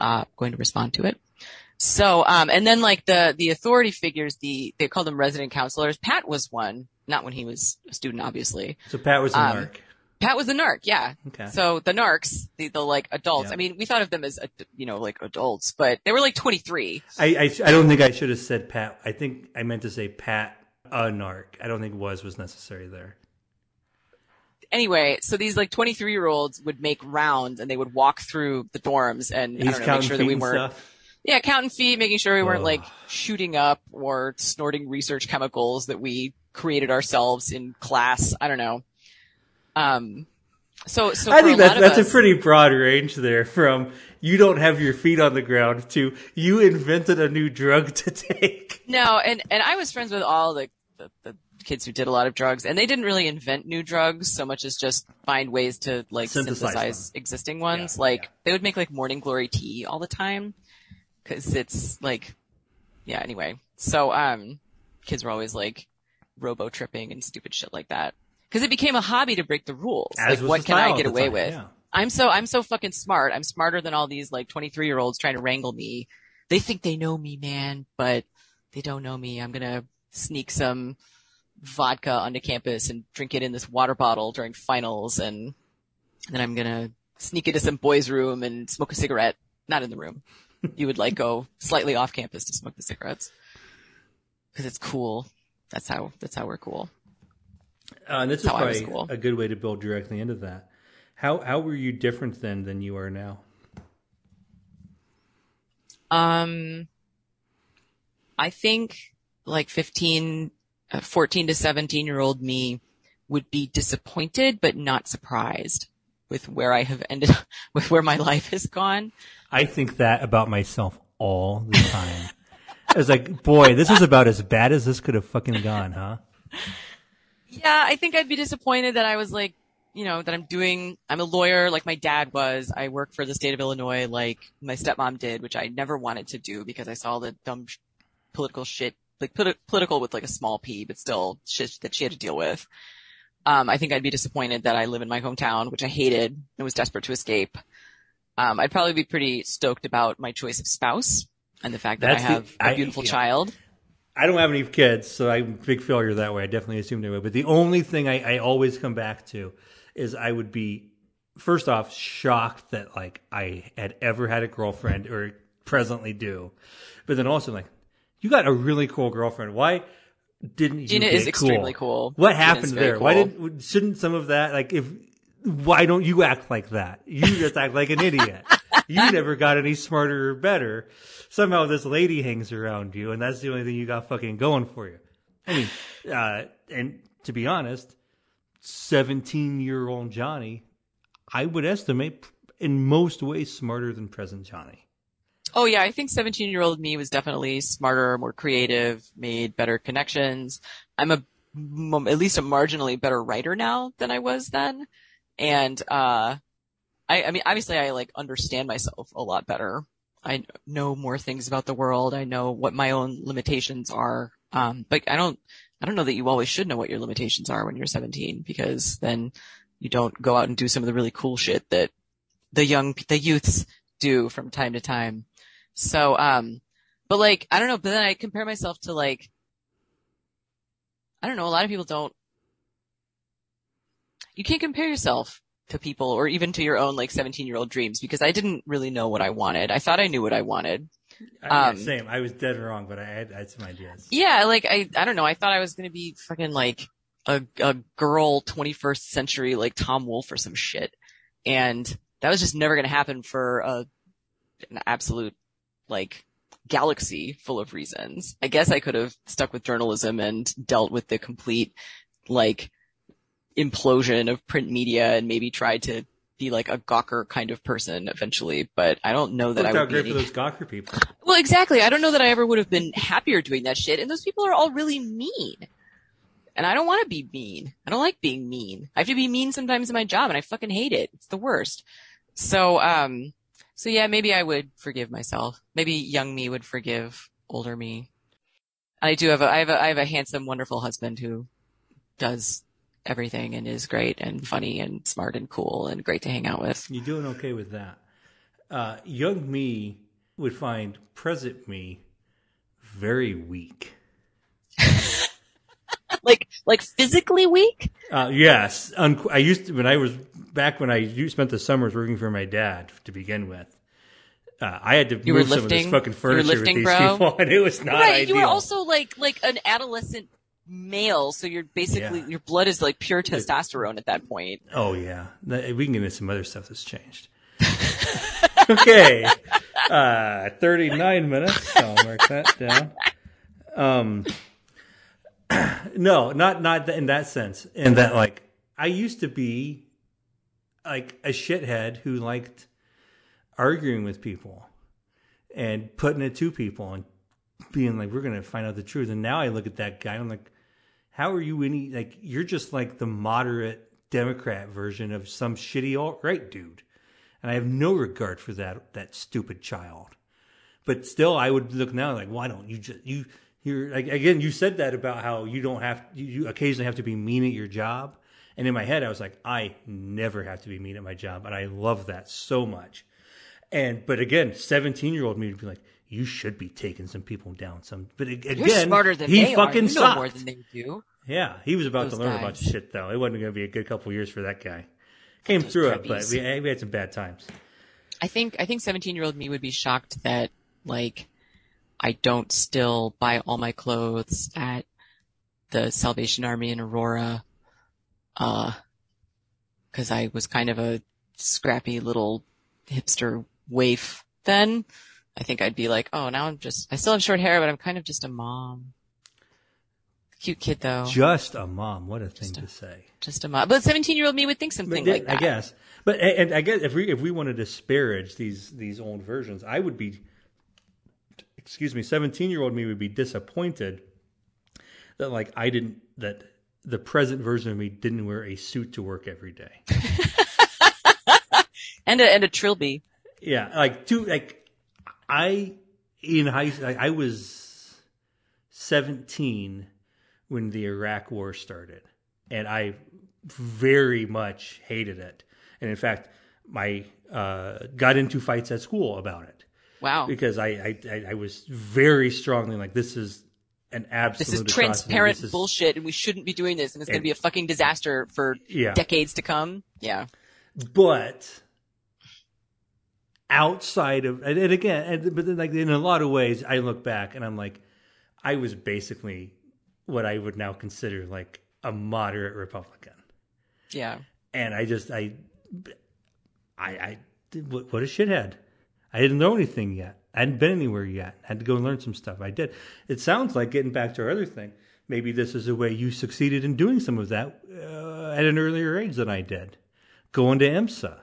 uh, going to respond to it. So, um, and then like the the authority figures, the they called them resident counselors. Pat was one, not when he was a student, obviously. So Pat was a um, mark. Pat was the narc, yeah. Okay. So the narcs, the, the like adults, Yeah. I mean, we thought of them as, you know, like adults, but they were like 23. I, I I don't think I should have said Pat. I think I meant to say Pat a narc. I don't think was was necessary there. Anyway, so these like 23 year olds would make rounds and they would walk through the dorms and I don't know, make sure that we weren't, stuff. yeah, counting feet, making sure we weren't like shooting up or snorting research chemicals that we created ourselves in class. I don't know. Um, so, so I think that's that's us- a pretty broad range there. From you don't have your feet on the ground to you invented a new drug to take. No, and and I was friends with all the, the the kids who did a lot of drugs, and they didn't really invent new drugs so much as just find ways to like Synthesize synthesize, existing ones. Yeah, like yeah. they would make like morning glory tea all the time because it's like, yeah. Anyway, so um, kids were always like robo tripping and stupid shit like that because it became a hobby to break the rules. As like, what can I get away time, with? yeah. I'm so I'm so fucking smart. I'm smarter than all these like 23 year olds trying to wrangle me. They think they know me, man, but they don't know me. I'm gonna sneak some vodka onto campus and drink it in this water bottle during finals, and then I'm gonna sneak into some boys' room and smoke a cigarette. Not in the room. You would like go slightly off campus to smoke the cigarettes because it's cool. That's how that's how we're cool. Uh, and this is That's how I was probably cool. a good way to build directly into that. How how were you different then than you are now? Um, I think like 15, uh, 14 to 17 year old me would be disappointed, but not surprised with where I have ended, up, with where my life has gone. I think that about myself all the time. I was like, boy, this is about as bad as this could have fucking gone, huh? Yeah, I think I'd be disappointed that I was like, you know, that I'm doing, I'm a lawyer like my dad was. I work for the state of Illinois like my stepmom did, which I never wanted to do because I saw the dumb sh- political shit, like politi- political with like a small p, but still shit that she had to deal with. Um, I think I'd be disappointed that I live in my hometown, which I hated and was desperate to escape. Um, I'd probably be pretty stoked about my choice of spouse and the fact that That's I the- have a I- beautiful yeah. child. I don't have any kids, so I'm a big failure that way. I definitely assumed I would. But the only thing I, I always come back to is I would be first off shocked that like I had ever had a girlfriend or presently do, but then also like you got a really cool girlfriend. Why didn't you? Gina is extremely cool. What happened there? Why didn't shouldn't some of that like if why don't you act like that? You just act like an idiot. You never got any smarter or better. Somehow this lady hangs around you, and that's the only thing you got fucking going for you. I mean, uh, and to be honest, seventeen-year-old Johnny, I would estimate in most ways smarter than present Johnny. Oh yeah, I think 17 year old me was definitely smarter, more creative, made better connections. I'm a, at least a marginally better writer now than I was then. And, uh, I, I mean, obviously I like understand myself a lot better. I know more things about the world. I know what my own limitations are. Um, but I don't, I don't know that you always should know what your limitations are when you're 17 because then you don't go out and do some of the really cool shit that the young, the youths do from time to time. So, um, but like, I don't know, but then I compare myself to like, I don't know, a lot of people don't, you can't compare yourself to people or even to your own like 17 year old dreams because I didn't really know what I wanted. I thought I knew what I wanted. I, Um, yeah, same. I was dead wrong, but I had, I had some ideas. Yeah, like I, I don't know. I thought I was going to be fucking like a, a girl 21st century, like Tom Wolfe or some shit. And that was just never going to happen for a, an absolute like galaxy full of reasons. I guess I could have stuck with journalism and dealt with the complete like implosion of print media and maybe tried to be like a Gawker kind of person eventually, but I don't know that I would be great any- for those Gawker people. well, exactly. I don't know that I ever would have been happier doing that shit. And those people are all really mean. And I don't want to be mean. I don't like being mean. I have to be mean sometimes in my job and I fucking hate it. It's the worst. So, um, so yeah, maybe I would forgive myself. Maybe young me would forgive older me. I do have a, I have a, I have a handsome, wonderful husband who does everything and is great and funny and smart and cool and great to hang out with. You're doing okay with that. Uh, young me would find present me very weak. like Like physically weak? Uh, yes, Un- I used to when I was back when I used, spent the summers working for my dad to begin with. Uh, I had to You move some of this fucking furniture lifting, with these bro? people, and it was not right. ideal. You were also like like an adolescent male, so you're basically Yeah. your blood is like pure testosterone at that point. Oh yeah, we can get into some other stuff that's changed. okay, uh, thirty-nine minutes. I'll mark that down. Um, no, not not in that sense. In that, like, I used to be like a shithead who liked arguing with people and putting it to people and being like, "We're gonna find out the truth." And now I look at that guy, I'm like, how are you any like you're just like the moderate Democrat version of some shitty alt right dude. And I have no regard for that that stupid child. But still I would look now like, why don't you just you you're like again, you said that about how you don't have you, occasionally have to be mean at your job. And in my head I was like, I never have to be mean at my job and I love that so much. And but again, seventeen year old me would be like, you should be taking some people down. Some, but ag- again, You're smarter than he they fucking are. You know sucked. more than they do. Yeah, he was about Those to learn a bunch of shit though. It wasn't going to be a good couple of years for that guy. Came through it, but we, we had some bad times. I think I think 17 year old me would be shocked that like I don't still buy all my clothes at the Salvation Army in Aurora, uh, because I was kind of a scrappy little hipster waif then. I think I'd be like, oh, now I'm just I still have short hair, but I'm kind of just a mom. Cute kid though, Just a mom. What a thing a- to say. just a mom. But 17 year old me would think something But like that. I guess. But and I guess if we if we want to disparage these these old versions, I would be. Excuse me, seventeen year old me would be disappointed that like I didn't that the present version of me didn't wear a suit to work every day. And a and a trilby. Yeah, like two like I in high I was 17 when the Iraq war started and I very much hated it. And in fact, my uh got into fights at school about it Wow. because I I I- I was very strongly like this is an absolute this is atrocity. transparent This is- bullshit and we shouldn't be doing this and it's going to be a fucking disaster for Yeah. decades to come. Yeah. but outside of and, and again and, but then like in a lot of ways i look back and i'm like i was basically what i would now consider like a moderate republican. Yeah. and i just i i i did- what, what a shithead. I didn't know anything yet. I hadn't been anywhere yet. Had to go and learn some stuff. I did. It sounds like getting back to our other thing maybe this is a way you succeeded in doing some of that uh, at an earlier age than i did. Going to imsa. do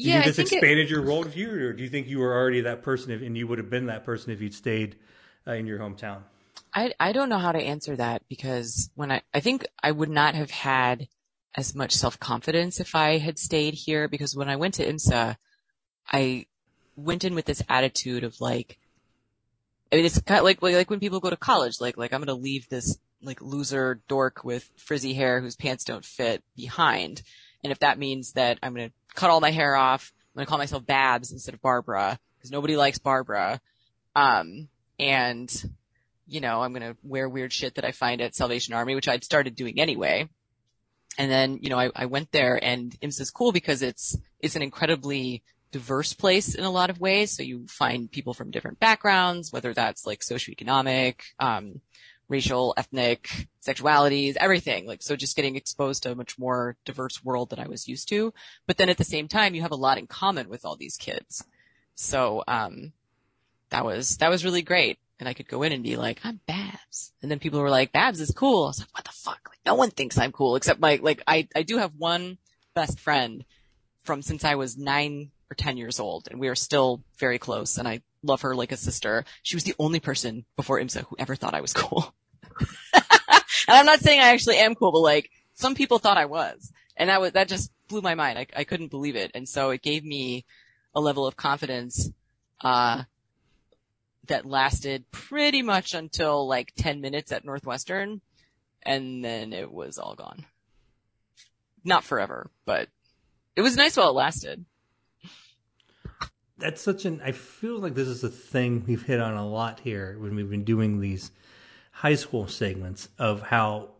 you Yeah, this think it- expanded your worldview, or do you think you were already that person, if, and you would have been that person if you'd stayed uh, in your hometown? I I don't know how to answer that because when I I think I would not have had as much self-confidence if I had stayed here because when I went to IMSA I went in with this attitude of like I mean it's kind of like like, like when people go to college like like I'm going to leave this like loser dork with frizzy hair whose pants don't fit behind and if that means that I'm going to cut all my hair off I'm going to call myself Babs instead of Barbara because nobody likes Barbara um and you know, I'm going to wear weird shit that I find at Salvation Army, which I'd started doing anyway. And then, you know, I, I went there and IMSA's cool because it's, it's an incredibly diverse place in a lot of ways. So you find people from different backgrounds, whether that's like socioeconomic, um, racial, ethnic, sexualities, everything. Like, so just getting exposed to a much more diverse world than I was used to. But then at the same time, you have a lot in common with all these kids. So, um, that was, that was really great. And I could go in and be like, I'm Babs. And then people were like, Babs is cool. I was like, what the fuck? Like, no one thinks I'm cool except my, like, I, I do have one best friend from since I was nine or 10 years old and we are still very close and I love her like a sister. She was the only person before IMSA who ever thought I was cool. and I'm not saying I actually am cool, but like some people thought I was. And that was, that just blew my mind. I, I couldn't believe it. And so it gave me a level of confidence, uh, that lasted pretty much until like 10 minutes at Northwestern. And then it was all gone. Not forever, but it was nice while it lasted. That's such an. I feel like this is a thing we've hit on a lot here when we've been doing these high school segments of how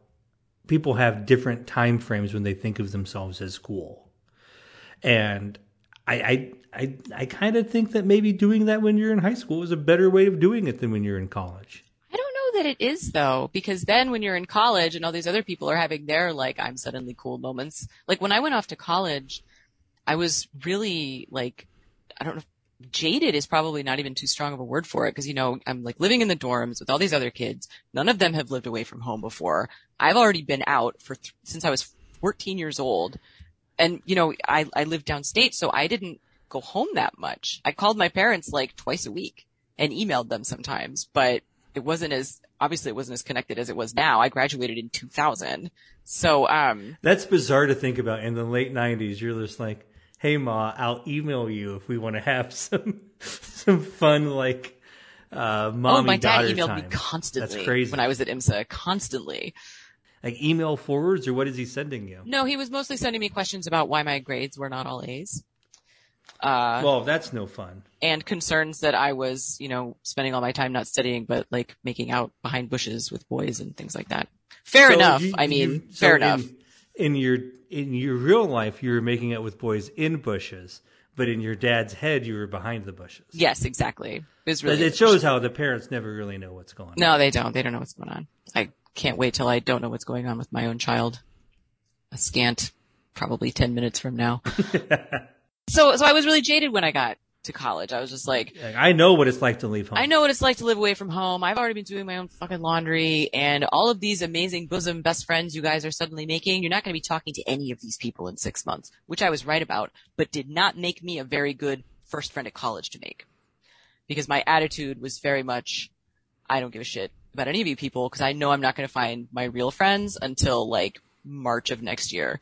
people have different time frames when they think of themselves as cool. And I I I, I kind of think that maybe doing that when you're in high school is a better way of doing it than when you're in college. I don't know that it is though, because then when you're in college and all these other people are having their like I'm suddenly cool moments. Like when I went off to college, I was really like I don't know jaded is probably not even too strong of a word for it because you know I'm like living in the dorms with all these other kids. None of them have lived away from home before. I've already been out for th- since I was 14 years old, and you know I I lived downstate, so I didn't go home that much. I called my parents like twice a week and emailed them sometimes, but it wasn't as obviously it wasn't as connected as it was now. I graduated in 2000, so um That's bizarre to think about. In the late 90s, you're just like, "Hey, ma, I'll email you if we want to have some some fun like uh, mommy oh my dad emailed time." me constantly That's crazy. when I was at IMSA, constantly. like email forwards, or what is he sending you? No, he was mostly sending me questions about why my grades were not all A's. Uh, Well, that's no fun. and concerns that I was, you know, spending all my time not studying, but like making out behind bushes with boys and things like that. Fair So enough. you- I mean, you- so fair in- enough. In your in your real life, you were making out with boys in bushes, but in your dad's head, you were behind the bushes. Yes, exactly. It was really. it shows how the parents never really know what's going on. No, they don't. They don't know what's going on. I can't wait till I don't know what's going on with my own child. A scant, probably 10 minutes from now. so, so I was really jaded when I got to college. I was just like, Like, I know what it's like to leave home. I know what it's like to live away from home. I've already been doing my own fucking laundry and all of these amazing bosom best friends you guys are suddenly making. You're not going to be talking to any of these people in six months, which I was right about, but did not make me a very good first friend at college to make because my attitude was very much, I don't give a shit about any of you people because I know I'm not going to find my real friends until like March of next year.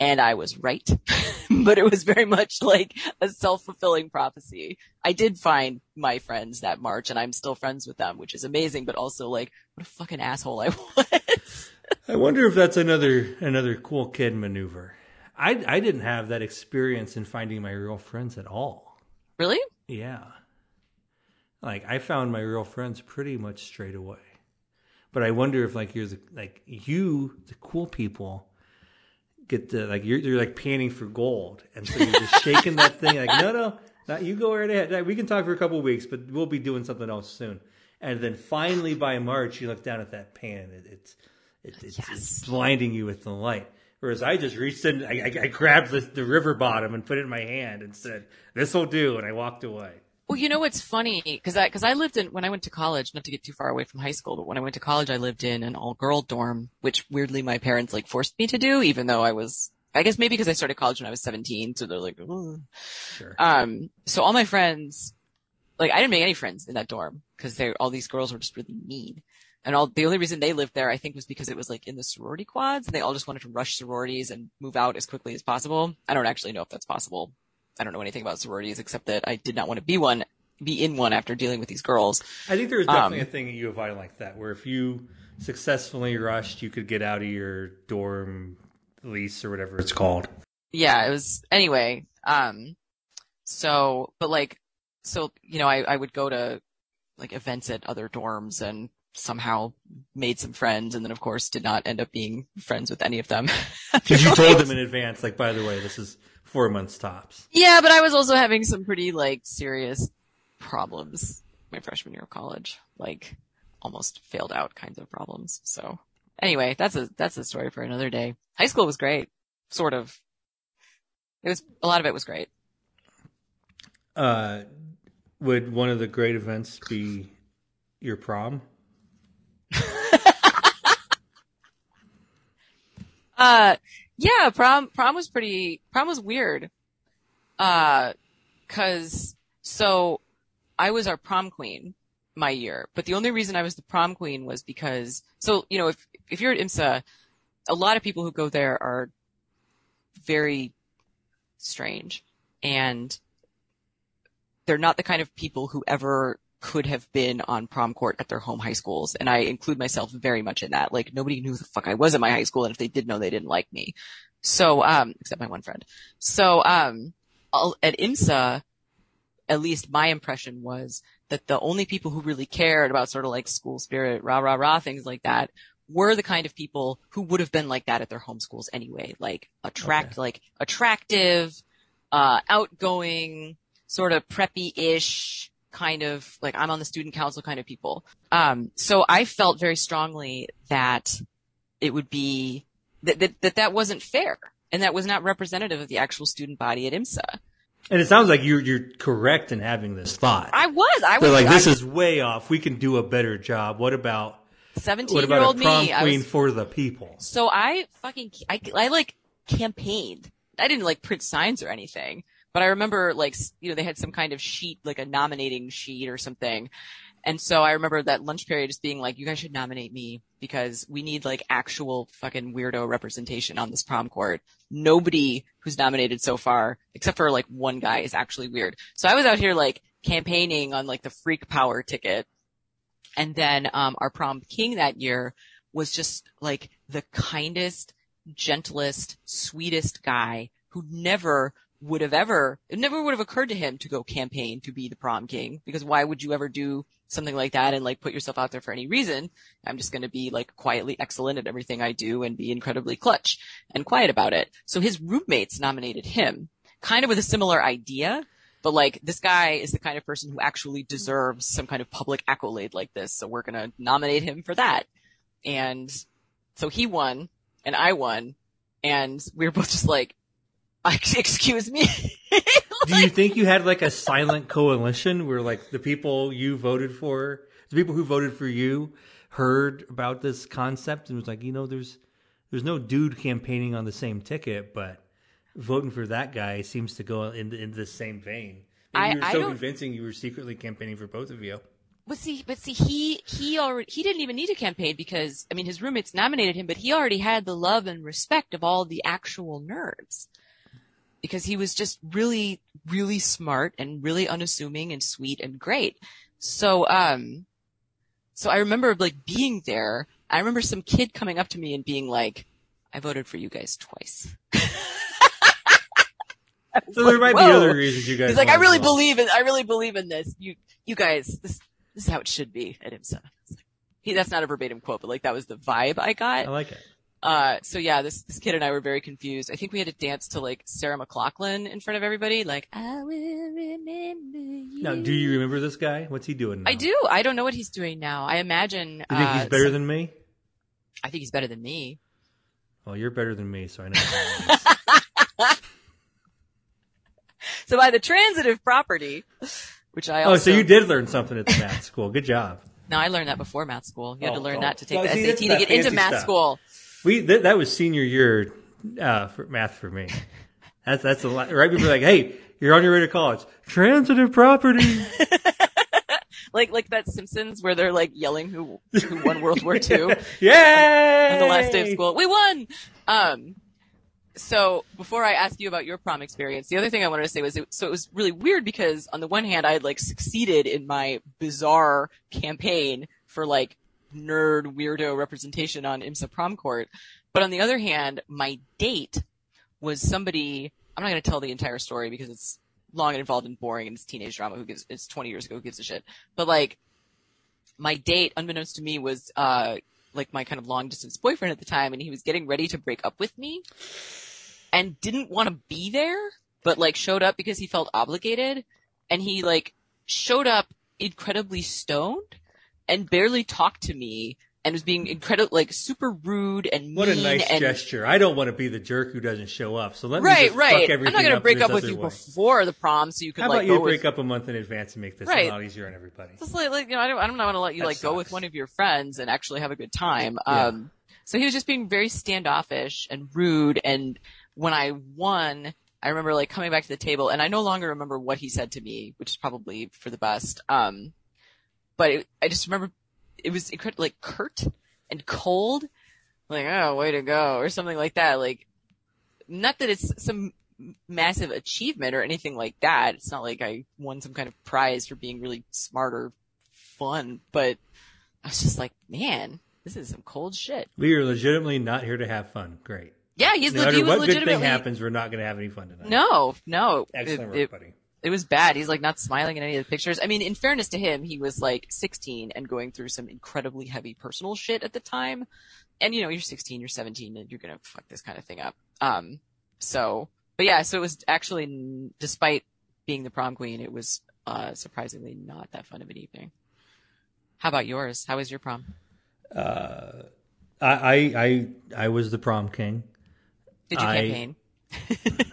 And I was right, but it was very much like a self-fulfilling prophecy. I did find my friends that March and I'm still friends with them, which is amazing, but also like, what a fucking asshole I was. I wonder if that's another another cool kid maneuver. I I didn't have that experience in finding my real friends at all. really? Yeah. Like I found my real friends pretty much straight away. But I wonder if like you're the like you, the cool people, get the like you're you're like panning for gold, and so you're just shaking that thing like no no, not you go right ahead. We can talk for a couple of weeks, but we'll be doing something else soon. And then finally by March, you look down at that pan. It, it's it, it's, Yes. it's blinding you with the light. Whereas I just reached in, I, I, I grabbed the, the river bottom and put it in my hand and said, "This will do," and I walked away. Well, you know what's funny? Because I because I lived in when I went to college, not to get too far away from high school, but when I went to college, I lived in an all girl dorm, which weirdly my parents like forced me to do, even though I was. I guess maybe because I started college when I was 17, so they're like, "Ugh." Sure. um. So all my friends, like I didn't make any friends in that dorm because they all these girls were just really mean. And all the only reason they lived there, I think, was because it was like in the sorority quads, and they all just wanted to rush sororities and move out as quickly as possible. I don't actually know if that's possible. I don't know anything about sororities except that I did not want to be one, be in one after dealing with these girls. I think there was definitely Um, a thing at U of I like that, where if you successfully rushed, you could get out of your dorm lease or whatever it's called. Yeah, it was anyway. Um, so, but like, so you know, I I would go to like events at other dorms and somehow made some friends, and then of course did not end up being friends with any of them. Because you told them in advance, like, by the way, this is four months tops. Yeah, but I was also having some pretty like serious problems my freshman year of college, like almost failed out kinds of problems. So anyway, that's a that's a story for another day. High school was great, sort of. It was a lot of it was great. Uh, would one of the great events be your prom? Uh, yeah, prom, prom was pretty, prom was weird. Uh, cause, so, I was our prom queen my year, but the only reason I was the prom queen was because, so, you know, if, if you're at IMSA, a lot of people who go there are very strange and they're not the kind of people who ever could have been on prom court at their home high schools. And I include myself very much in that. Like nobody knew who the fuck I was at my high school. And if they did know, they didn't like me. So, um, except my one friend. So, um, at IMSA, at least my impression was that the only people who really cared about sort of like school spirit, rah, rah, rah, things like that were the kind of people who would have been like that at their home schools anyway, like attract, Okay. like attractive, uh, outgoing, sort of preppy-ish kind of like I'm on the student council kind of people. Um, so I felt very strongly that it would be that, that that that wasn't fair and that was not representative of the actual student body at IMSA. And it sounds like you're you're correct in having this thought. I was, I was They're like, I- this is way off. We can do a better job. What about what about year old a prom me. Queen was, for the people? so I fucking, I, I like campaigned. I didn't like print signs or anything, but I remember like, you know, they had some kind of sheet, like a nominating sheet or something. And so I remember that lunch period just being like, you guys should nominate me because we need like actual fucking weirdo representation on this prom court. Nobody who's nominated so far, except for like one guy is actually weird. So I was out here like campaigning on like the freak power ticket. And then, um, our prom king that year was just like the kindest, gentlest, sweetest guy who never would have ever, it never would have occurred to him to go campaign to be the prom king because why would you ever do something like that and like put yourself out there for any reason? I'm just going to be like quietly excellent at everything I do and be incredibly clutch and quiet about it. So his roommates nominated him kind of with a similar idea. But like this guy is the kind of person who actually deserves some kind of public accolade like this. So we're going to nominate him for that. And so he won and I won and we were both just like, excuse me. Do you think you had like a silent coalition where like the people you voted for, the people who voted for you heard about this concept and was like, you know, there's there's no dude campaigning on the same ticket, but voting for that guy seems to go in in the same vein. I- you were I so don't- convincing you were secretly campaigning for both of you. But see, but see, he, he already, he didn't even need to campaign because, I mean, his roommates nominated him, but he already had the love and respect of all the actual nerds. Because he was just really, really smart and really unassuming and sweet and great. So, um, so I remember like being there. I remember some kid coming up to me and being like, I voted for you guys twice. So there like, might be other reasons you guys. He's like, I really believe in, I really believe in this. You, you guys, this, this is how it should be at IMSA. He, that's not a verbatim quote, but like that was the vibe I got. I like it. Uh, so yeah, this, this kid and I were very confused. I think we had to dance to like Sarah McLachlan in front of everybody, like, I will remember you. Now, do you remember this guy? What's he doing? Now? I do. I don't know what he's doing now. I imagine, You think uh, he's better some- than me? I think he's better than me. Well, you're better than me, so I know. who that is. So by the transitive property, which I oh, so you did learn something at the math school. Good job. no, I learned that before math school. You had to Oh, learn oh. that to take Oh, the see, SAT to get into math stuff. school. We th- that was senior year uh, for math for me. That's that's a lot. Right before like, hey, you're on your way to college. Transitive property. like like that Simpsons where they're like yelling who who won World War II yeah. on the last day of school. We won. Um. So before I ask you about your prom experience, the other thing I wanted to say was, it, so it was really weird because on the one hand, I had like succeeded in my bizarre campaign for like nerd weirdo representation on IMSA prom court, but on the other hand, my date was somebody. I'm not going to tell the entire story because it's long and involved and boring and it's teenage drama. Who gives? It's 20 years ago. Who gives a shit? But like, my date, unbeknownst to me, was uh like my kind of long distance boyfriend at the time, and he was getting ready to break up with me, and didn't want to be there, but like showed up because he felt obligated, and he like showed up incredibly stoned and barely talked to me. And was being incredible, like super rude and mean. What a nice and gesture. I don't want to be the jerk who doesn't show up. So let me right, just right. fuck I'm not gonna break up with you way. before the prom, so you could How like about you with break up a month in advance and make this Right. a lot easier on everybody? Just like, like you know, I don't, I don't want to let you That like go with one of your friends and actually have a good time. Yeah. Um, so he was just being very standoffish and rude. And when I won, I remember like coming back to the table, and I no longer remember what he said to me, which is probably for the best. Um, but it, I just remember it was incredible, like curt and cold, like oh, way to go, or something like that. Like, not that it's some massive achievement or anything like that. It's not like I won some kind of prize for being really smart or fun, but I was just like, man, this is some cold shit. We are legitimately not here to have fun. Great. Yeah, he's no matter he what good thing happens, we're not going to have any fun tonight. No, no. Excellent It- work, it- buddy. It was bad. He's like not smiling in any of the pictures. I mean, in fairness to him, he was like 16 and going through some incredibly heavy personal shit at the time. And you know, you're 16, you're 17, and you're gonna fuck this kind of thing up. Um, so, but yeah, so it was actually, despite being the prom queen, it was uh, surprisingly not that fun of an evening. How about yours? How was your prom? Uh, I, I, I was the prom king. Did you I- campaign?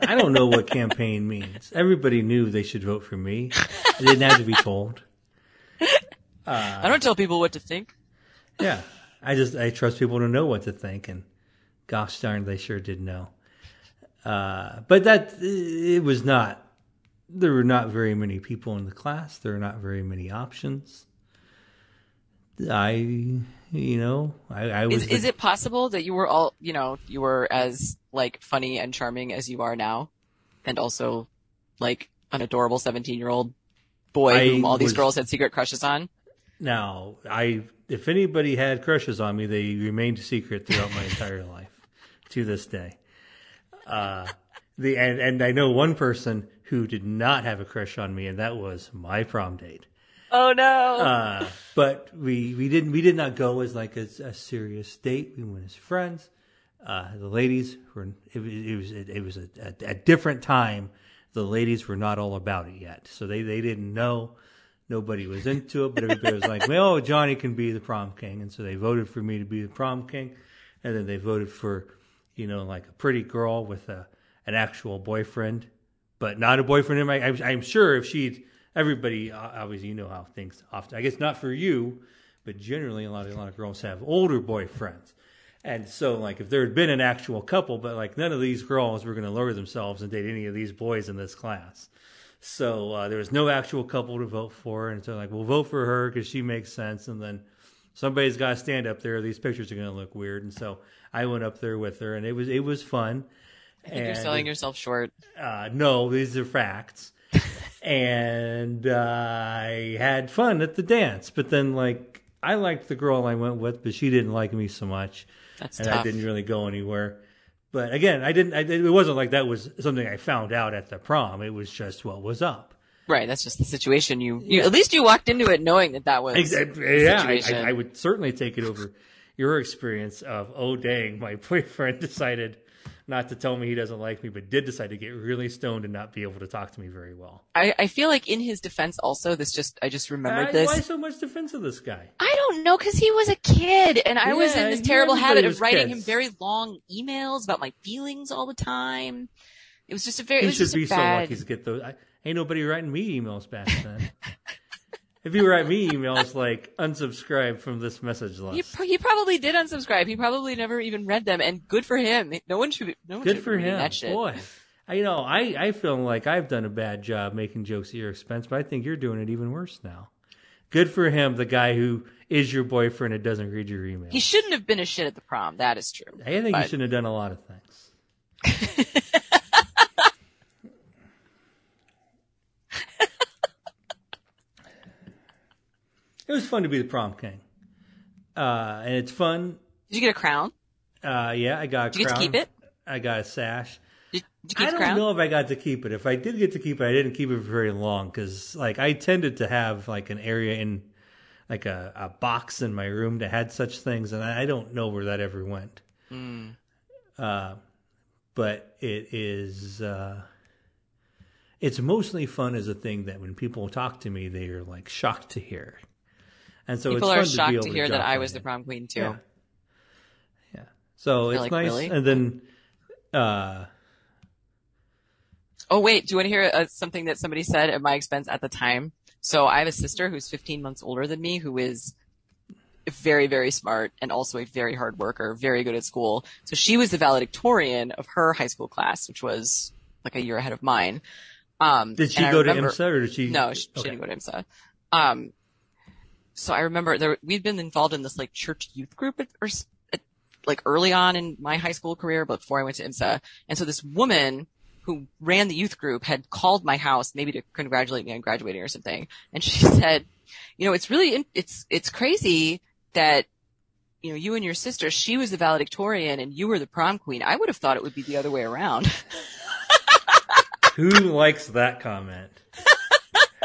I don't know what campaign means. Everybody knew they should vote for me. They didn't have to be told. I don't tell people what to think. Yeah, I just I trust people to know what to think, and gosh darn, they sure did know. Uh, but that it was not. There were not very many people in the class. There were not very many options. I, you know, I, I was. Is, is it possible that you were all, you know, you were as like funny and charming as you are now, and also like an adorable seventeen-year-old boy I whom all these girls had secret crushes on? Now, I if anybody had crushes on me, they remained secret throughout my entire life to this day. Uh, the and, and I know one person who did not have a crush on me, and that was my prom date. Oh no! Uh, but we we didn't we did not go as like a, a serious date. We went as friends. Uh, the ladies were it, was- it was it, was a, a, a different time. The ladies were not all about it yet, so they they didn't know. Nobody was into it, but everybody was like, "Well, Johnny can be the prom king," and so they voted for me to be the prom king, and then they voted for, you know, like a pretty girl with a an actual boyfriend, but not a boyfriend. In my, I'm, I'm sure if she'd everybody obviously you know how things often. I guess not for you, but generally a lot of a lot of girls have older boyfriends. And so, like, if there had been an actual couple, but like none of these girls were going to lower themselves and date any of these boys in this class. So uh, there was no actual couple to vote for, and so like we'll vote for her because she makes sense, and then somebody's got to stand up there. These pictures are going to look weird, and so I went up there with her, and it was it was fun. I think you're selling yourself short. Uh, no, these are facts. and uh, I had fun at the dance, but then like I liked the girl I went with, but she didn't like me so much, That's and tough. I didn't really go anywhere. But again, I didn't. I, it wasn't like that was something I found out at the prom. It was just what was up. Right, that's just the situation. You, you at least you walked into it knowing that that was Exactly. Yeah, I, situation. I, I would certainly take it over your experience of oh dang, my boyfriend decided not to tell me he doesn't like me, but did decide to get really stoned and not be able to talk to me very well. I, I feel like in his defense also, this just, I just remembered Uh, this. Why so much defense of this guy? I don't know, cause he was a kid and I was in this terrible habit of writing kids. him very long emails about my feelings all the time. It was just a very, He should be a so lucky to get those. I, ain't nobody writing me emails back then. if you write me emails like unsubscribe from this message he, list, he probably did unsubscribe. He probably never even read them and good for him. No one should be, no one good should for him. that shit. Boy, I, you know, I I feel like I've done a bad job making jokes at your expense, but I think you're doing it even worse now. Good for him, the guy who is your boyfriend and doesn't read your emails. He shouldn't have been a shit at the prom. That is true. I think but- shouldn't have done a lot of things. it was fun to be the prom king, uh, and it's fun. Did you get a crown? Uh, yeah, I got a Did you get to keep it? I got a sash. Did, did you I don't know if I got to keep it. If I did get to keep it, I didn't keep it for very long because, like, I tended to have like an area in, like a, a box in my room that had such things, and I, I don't know where that ever went. Mm. Uh, but it is, uh, it's mostly fun as a thing that when people talk to me, they are like shocked to hear. And so People it's are fun to, shocked be to, hear that I was the prom queen too. Yeah. Yeah. So They're it's like, nice. "Really?" And then, uh, Oh wait, do you want to hear uh, something that somebody said at my expense at the time? So I have a sister who's 15 months older than me who is very, very smart and also a very hard worker, very good at school. So she was the valedictorian of her high school class, which was like a year ahead of mine. Um, did she go remember- to IMSA or did she? No, she, she didn't go to IMSA. Um, so I remember there, we'd been involved in this like church youth group at, or at, like early on in my high school career, but before I went to IMSA. And so this woman who ran the youth group had called my house maybe to congratulate me on graduating or something. And she said, you know, it's really, it's, it's crazy that, you know, you and your sister, she was the valedictorian and you were the prom queen. I would have thought it would be the other way around. Who likes that comment?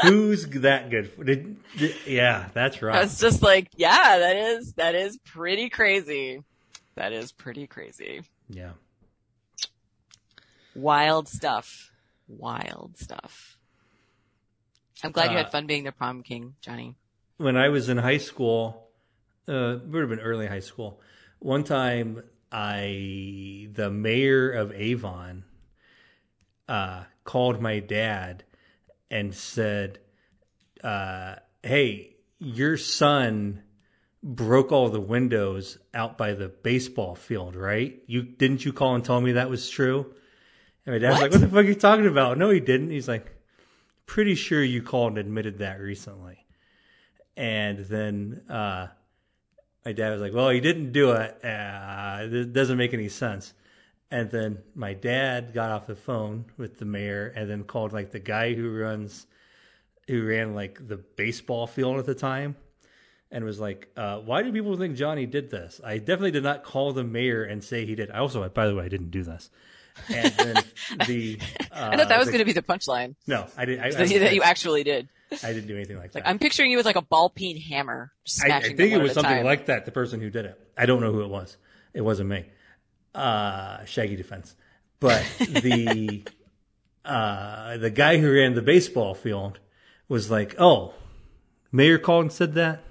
Who's that good? For? Did, did, yeah, that's right. I was just like, yeah, that is that is pretty crazy. That is pretty crazy. Yeah. Wild stuff. Wild stuff. I'm glad you Uh, had fun being the prom king, Johnny. when I was in high school, uh, would have been early high school. One time, I the mayor of Avon uh, called my dad and said, uh, "Hey, your son broke all the windows out by the baseball field, right? You didn't you call and tell me that was true?" And my dad's like, "What the fuck are you talking about?" No, he didn't. He's like, "Pretty sure you called and admitted that recently." And then uh, my dad was like, "Well, he didn't do it. Uh, it doesn't make any sense." And then my dad got off the phone with the mayor, and then called like the guy who runs, who ran like the baseball field at the time, and was like, uh, "Why do people think Johnny did this?" I definitely did not call the mayor and say he did. I also, by the way, I didn't do this. And then the uh, I thought that was going to be the punchline. no, I didn't. I, That you- that you actually did. I didn't do anything like that. I'm picturing you with like a ball peen hammer, I, I think it was something time. like that. The person who did it, I don't know who it was. It wasn't me. Uh, Shaggy defense, but the uh, the guy who ran the baseball field was like, "Oh, mayor called and said that.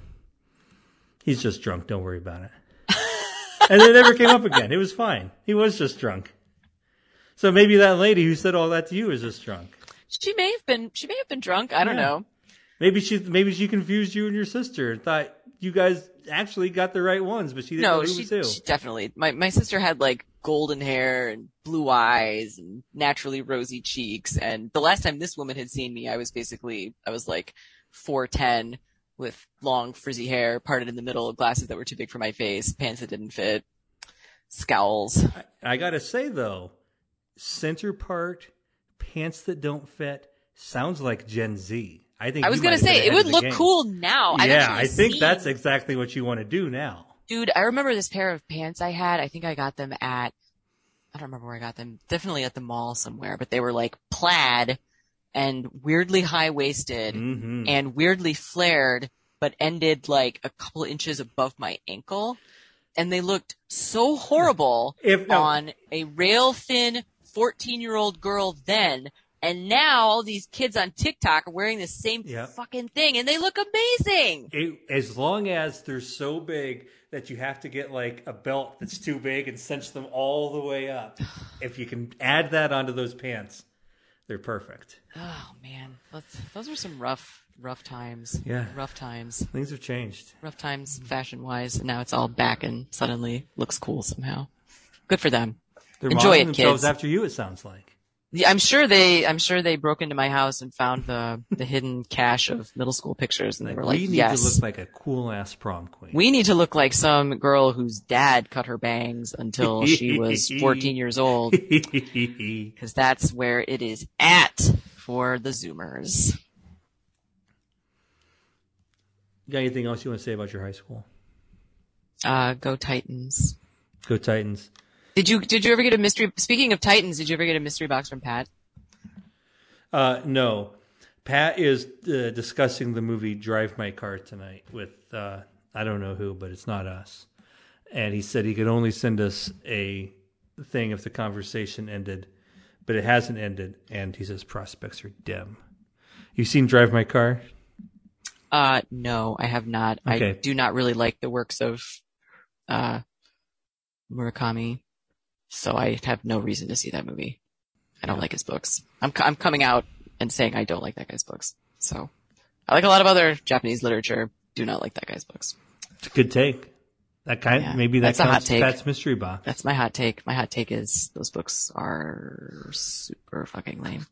He's just drunk. Don't worry about it." and it never came up again. It was fine. He was just drunk. So maybe that lady who said all that to you is just drunk. She may have been. She may have been drunk. I don't Yeah. know. Maybe she maybe she confused you and your sister and thought you guys actually got the right ones, but she didn't know No, she, she definitely. My my sister had like golden hair and blue eyes and naturally rosy cheeks. And the last time this woman had seen me, I was basically I was like four ten with long frizzy hair parted in the middle, glasses that were too big for my face, pants that didn't fit, scowls. I gotta say though, center part, pants that don't fit, sounds like Gen Z. I think I was have been say it would look game. cool now. Yeah, I think seen- that's exactly what you want to do now. dude, I remember this pair of pants I had. I think I got them at, I don't remember where I got them. Definitely at the mall somewhere, but they were like plaid and weirdly high waisted hmm and weirdly flared, but ended like a couple inches above my ankle. And they looked so horrible If no, on a rail thin 14 year old girl then. And now all these kids on TikTok are wearing the same Yeah. fucking thing and they look amazing. it, as long as they're so big that you have to get like a belt that's too big and cinch them all the way up. If you can add that onto those pants, they're perfect. Oh man, those were some rough, rough times. Yeah. Rough times. Things have changed. Rough times fashion wise. And now it's all back and suddenly looks cool somehow. Good for them. They're Enjoy it, themselves kids. after you. It sounds like. Yeah, I'm sure they, I'm sure they broke into my house and found the, the hidden cache of middle school pictures and they were like, we need yes. to look like a cool ass prom queen. we need to look like some girl whose dad cut her bangs until she was 14 years old, because that's where it is at for the Zoomers. Got anything else you want to say about your high school? Uh, go Titans. Go Titans. Did you did you ever get a mystery? Speaking of Titans, did you ever get a mystery box from Pat? Uh, no, Pat is uh, discussing the movie Drive My Car tonight with uh, I don't know who, but it's not us. And he said he could only send us a thing if the conversation ended, but it hasn't ended. And he says prospects are dim. You seen Drive My Car? Uh, no, I have not. I do not really like the works of uh Murakami, so I have no reason to see that movie. I don't like his books. I'm I'm coming out and saying I don't like that guy's books. So I like a lot of other Japanese literature. Do not like that guy's books. It's a good take. That kind, Yeah, maybe that that's a hot take. That's mystery box. That's my hot take. My hot take is those books are super fucking lame.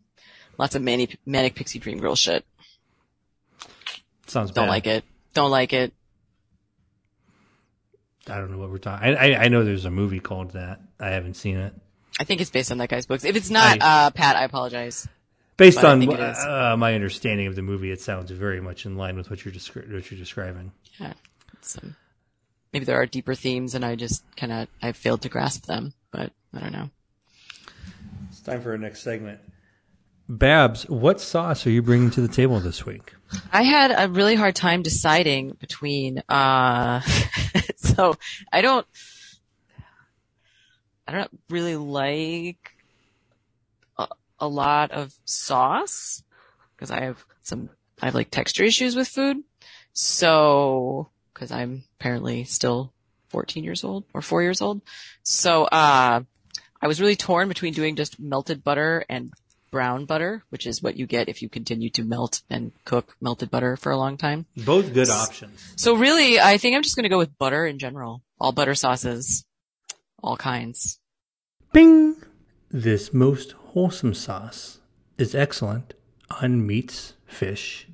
Lots of manic, manic pixie dream girl shit. Sounds Don't bad. like it. Don't like it. I don't know what we're talking. I, I I know there's a movie called that. I haven't seen it. I think it's based on that guy's books. If it's not, I- uh, Pat, I apologize. Based But on think it is. uh, my understanding of the movie, it sounds very much in line with what you're descri- what you're describing. Yeah. It's, um, maybe there are deeper themes and I just kind of, I failed to grasp them, but I don't know. It's time for our next segment. Babs, what sauce are you bringing to the table this week? I had a really hard time deciding between, uh, so I don't, I don't really like a, a lot of sauce because I have some, I have like texture issues with food. So, cause I'm apparently still 14 years old or four years old. So, uh, I was really torn between doing just melted butter and brown butter, which is what you get if you continue to melt and cook melted butter for a long time. Both good options. So really, I think I'm just going to go with butter in general. All butter sauces. All kinds. Bing! This most wholesome sauce is excellent on meats, fish,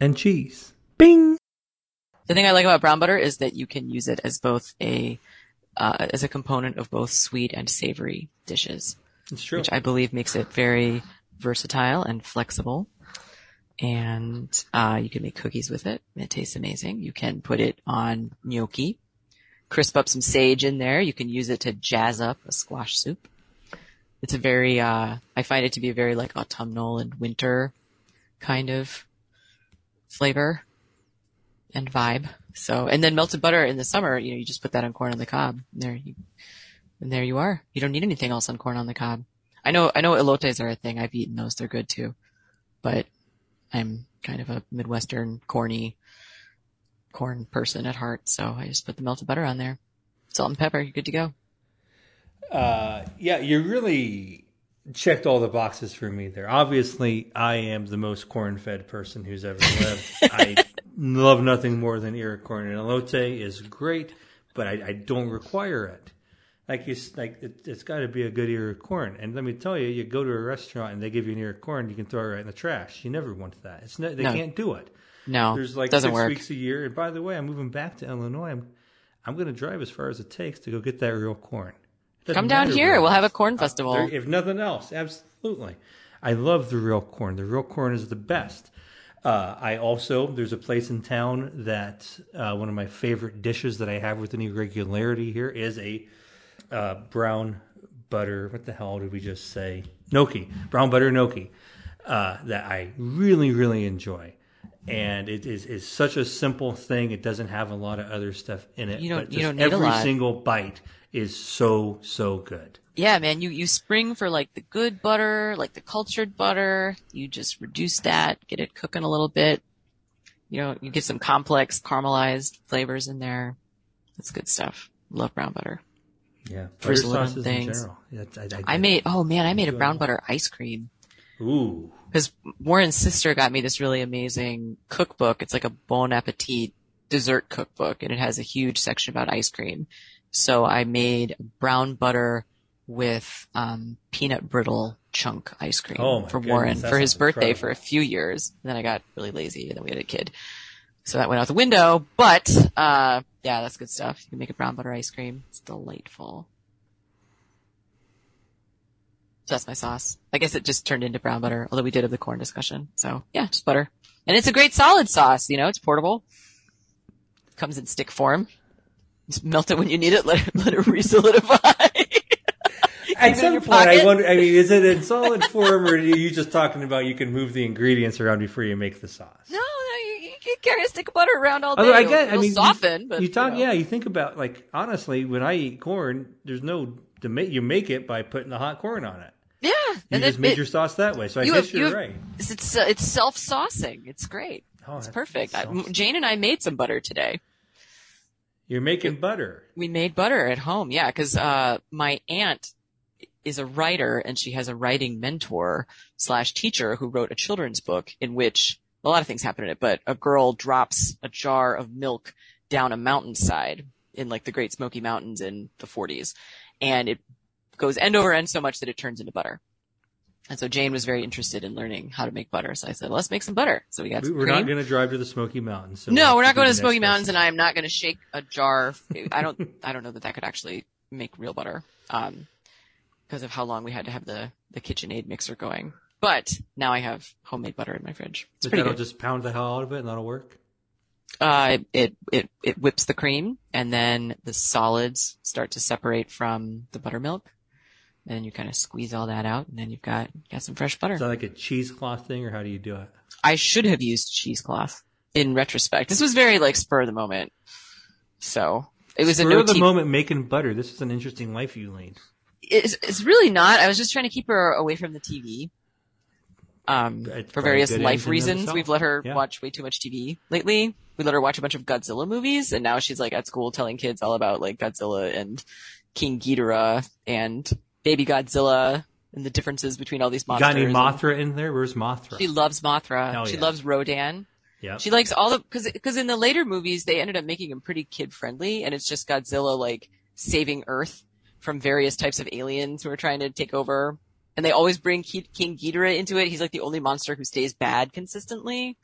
and cheese. Bing! The thing I like about brown butter is that you can use it as both a, uh, as a component of both sweet and savory dishes, It's true. which I believe makes it very versatile and flexible. And, uh, you can make cookies with it. It tastes amazing. You can put it on gnocchi, crisp up some sage in there. You can use it to jazz up a squash soup. It's a very, uh, I find it to be a very like autumnal and winter kind of flavor and vibe. So, and then melted butter in the summer, you know, you just put that on corn on the cob. And there you, and there you are. You don't need anything else on corn on the cob. I know, I know elotes are a thing. I've eaten those. They're good too. But I'm kind of a Midwestern corny corn person at heart. So I just put the melted butter on there. Salt and pepper. You're good to go. Uh, yeah, you really checked all the boxes for me there. Obviously, I am the most corn-fed person who's ever lived. I love nothing more than ear corn and elote is great, but I, I don't require it. Like it's like it, it's got to be a good ear of corn. And let me tell you, you go to a restaurant and they give you an ear of corn, you can throw it right in the trash. You never want that. It's no, they No. can't do it. No, There's like doesn't six work. weeks a year. And by the way, I'm moving back to Illinois. I'm I'm going to drive as far as it takes to go get that real corn. Come down here. We'll have a corn Uh, festival. there- if nothing else, absolutely. I love the real corn. The real corn is the best. Uh, I also there's a place in town that uh, one of my favorite dishes that I have with any regularity here is a uh, brown butter. What the hell did we just say? Gnocchi, brown butter gnocchi uh, that I really really enjoy. And it is, is such a simple thing. It doesn't have a lot of other stuff in it. You don't- but you don't need a every lot. single bite is so so good. Yeah, man, you, you spring for like the good butter, like the cultured butter. You just reduce that, get it cooking a little bit. You know, you get some complex caramelized flavors in there. That's good stuff. Love brown butter. Yeah, First butter little sauces in things. general. Yeah, I, I made, oh man, I made a brown butter ice cream. Ooh, Cause Warren's sister got me this really amazing cookbook. It's like a Bon Appetit dessert cookbook and it has a huge section about ice cream. So I made brown butter with, um, peanut brittle chunk ice cream Oh for goodness, Warren that for his birthday incredible. for a few years. And then I got really lazy and then we had a kid. So that went out the window, but, uh, yeah, that's good stuff. You can make a brown butter ice cream. It's delightful. So that's my sauce. I guess it just turned into brown butter, although we did have the corn discussion. So yeah, just butter. And it's a great solid sauce, you know, it's portable. Comes in stick form. Just melt it when you need it, let it, let it re-solidify. At Keep it in some point, I wonder. I mean, is it in solid form, or are you just talking about you can move the ingredients around before you make the sauce? no, no, you, you can carry a stick of butter around all day. Although I It'll- I mean, you- soften, but you talk, know. yeah. You think about like honestly, when I eat corn, there's no to make. You make it by putting the hot corn on it. yeah. You and just it- made it- your sauce that way. So I you guess have- you're you have- right. It's it's, uh, it's self saucing. It's great. Oh, it's perfect. I, Jane and I made some butter today. You're making butter. We made butter at home, yeah, because uh, my aunt is a writer and she has a writing mentor slash teacher who wrote a children's book in which a lot of things happen in it, but a girl drops a jar of milk down a mountainside in like the Great Smoky Mountains in the 40s, and it goes end over end so much that it turns into butter. And so Jane was very interested in learning how to make butter. So I said, let's make some butter. So we got We're cream. not going to drive to the Smoky Mountains. So No, we're not going to the Smoky Mountains, and I'm not going to shake a jar. I don't, I don't know that that could actually make real butter, um, because of how long we had to have the the KitchenAid mixer going. But now I have homemade butter in my fridge. It's But that'll good. just pound the hell out of it, and that'll work. Uh, it it it whips the cream, and then the solids start to separate from the buttermilk, and you kind of squeeze all that out, and then you've got got some fresh butter. Is that like a cheesecloth thing, or how do you do it? I should have used cheesecloth in retrospect. This was very like spur of the moment. So it was Spur a no of the TV moment making butter. This is an interesting life you lead. It's, it's really not. I was just trying to keep her away from the TV. Um, for various life reasons, we've let her Yeah. watch way too much TV lately. We let her watch a bunch of Godzilla movies, and now she's like at school telling kids all about like Godzilla and King Ghidorah and Baby Godzilla and the differences between all these You monsters. got any Mothra in there? Where's Mothra? She loves Mothra. Hell she yeah. loves Rodan. Yep. She likes all the because because in the later movies they ended up making him pretty kid friendly, and it's just Godzilla like saving Earth from various types of aliens who are trying to take over. And they always bring Ki- King Ghidorah into it. He's like the only monster who stays bad consistently.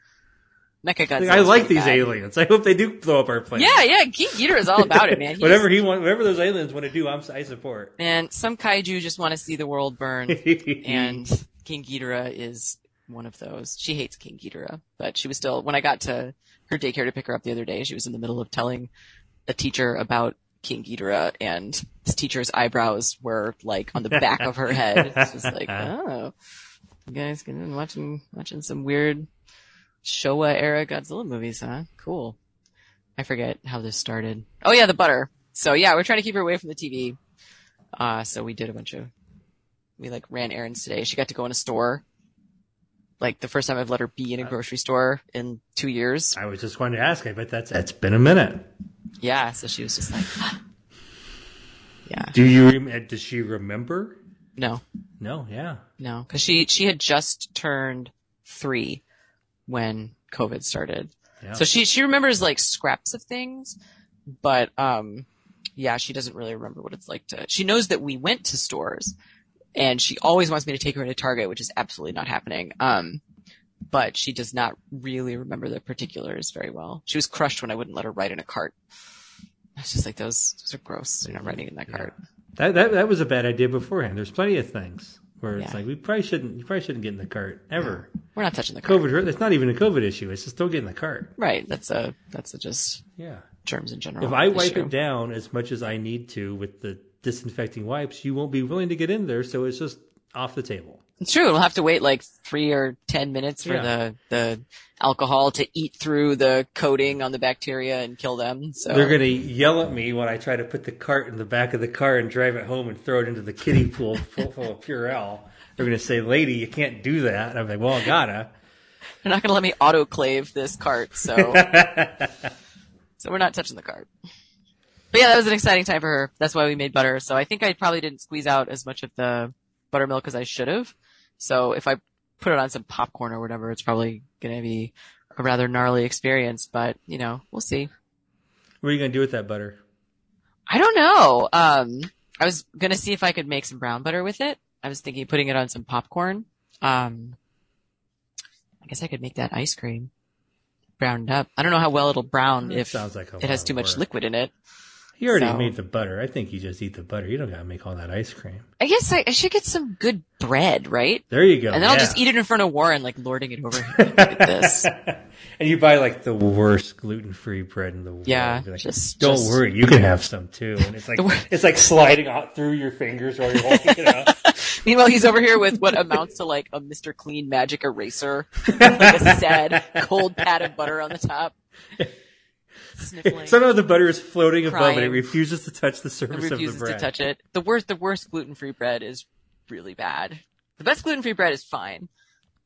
Mecha Godzilla. I like these aliens. I hope they do blow up our planet. Yeah, yeah. King Ghidorah is all about it, man. He's- whatever he want, whatever those aliens want to do, I'm, I support. Man, some kaiju just want to see the world burn. and King Ghidorah is one of those. She hates King Ghidorah, but she was still, when I got to her daycare to pick her up the other day, she was in the middle of telling a teacher about King Ghidorah and teacher's eyebrows were like on the back of her head. It's just like, oh, you guys been watching, watching some weird Showa era Godzilla movies, huh? Cool. I forget how this started. Oh yeah, the butter. So yeah, we're trying to keep her away from the TV. Uh, so we did a bunch of we like ran errands today. She got to go in a store. Like the first time I've let her be in a grocery store in two years. I was just going to ask. I bet that's that's been a minute. Yeah, so she was just like, yeah, Do you? Does she remember? no, No. Yeah. no, because she she had just turned three when COVID started. Yeah. So she she remembers like scraps of things, but um, yeah, she doesn't really remember what it's like to. She knows that we went to stores, and she always wants me to take her into Target, which is absolutely not happening. Um, but she does not really remember the particulars very well. She was crushed when I wouldn't let her ride in a cart. It's just like those those are gross. You're not riding in that cart. That, that that was a bad idea beforehand. There's plenty of things where it's Yeah. like we probably shouldn't. You probably shouldn't get in the cart ever. We're not touching the cart. COVID. It's not even a COVID issue. It's just don't get in the cart. Right. That's a that's a just Yeah. germs in general. If I wipe issue. it down as much as I need to with the disinfecting wipes, you won't be willing to get in there. So it's just off the table. It's true. We'll have to wait like three or ten minutes for Yeah. the the alcohol to eat through the coating on the bacteria and kill them. So They're going to yell at me when I try to put the cart in the back of the car and drive it home and throw it into the kiddie pool full, full of Purell. They're going to say, "Lady, you can't do that." And I'm like, "Well, I gotta." they're not going to let me autoclave this cart. So so we're not touching the cart. But yeah, that was an exciting time for her. That's why we made butter. So I think I probably didn't squeeze out as much of the buttermilk as I should have. So if I put it on some popcorn or whatever, it's probably going to be a rather gnarly experience. But you know, we'll see. What are you going to do with that butter? I don't know. Um, I was gonna see if I could make some brown butter with it. I was thinking of putting it on some popcorn. Um, I guess I could make that ice cream browned up. I don't know how well it'll brown That if like it has too much liquid in it. You already So- made the butter. I think you just eat the butter. You don't got to make all that ice cream. I guess I, I should get some good bread, right? There you go. And then I'll just eat it in front of Warren, like lording it over. Look at this. and you buy like the worst gluten-free bread in the world. Yeah, like, just- don't just- worry, you can have some too. And it's like it's like sliding out through your fingers while you're holding it up. Meanwhile, he's over here with what amounts to like a Mr. Clean magic eraser, like a sad cold pat of butter on the top. Sniffling. Somehow the butter is floating above it. It refuses to touch the It surface of the refuses bread. to touch it. The worst, the worst gluten-free bread is really bad. The best gluten-free bread is fine.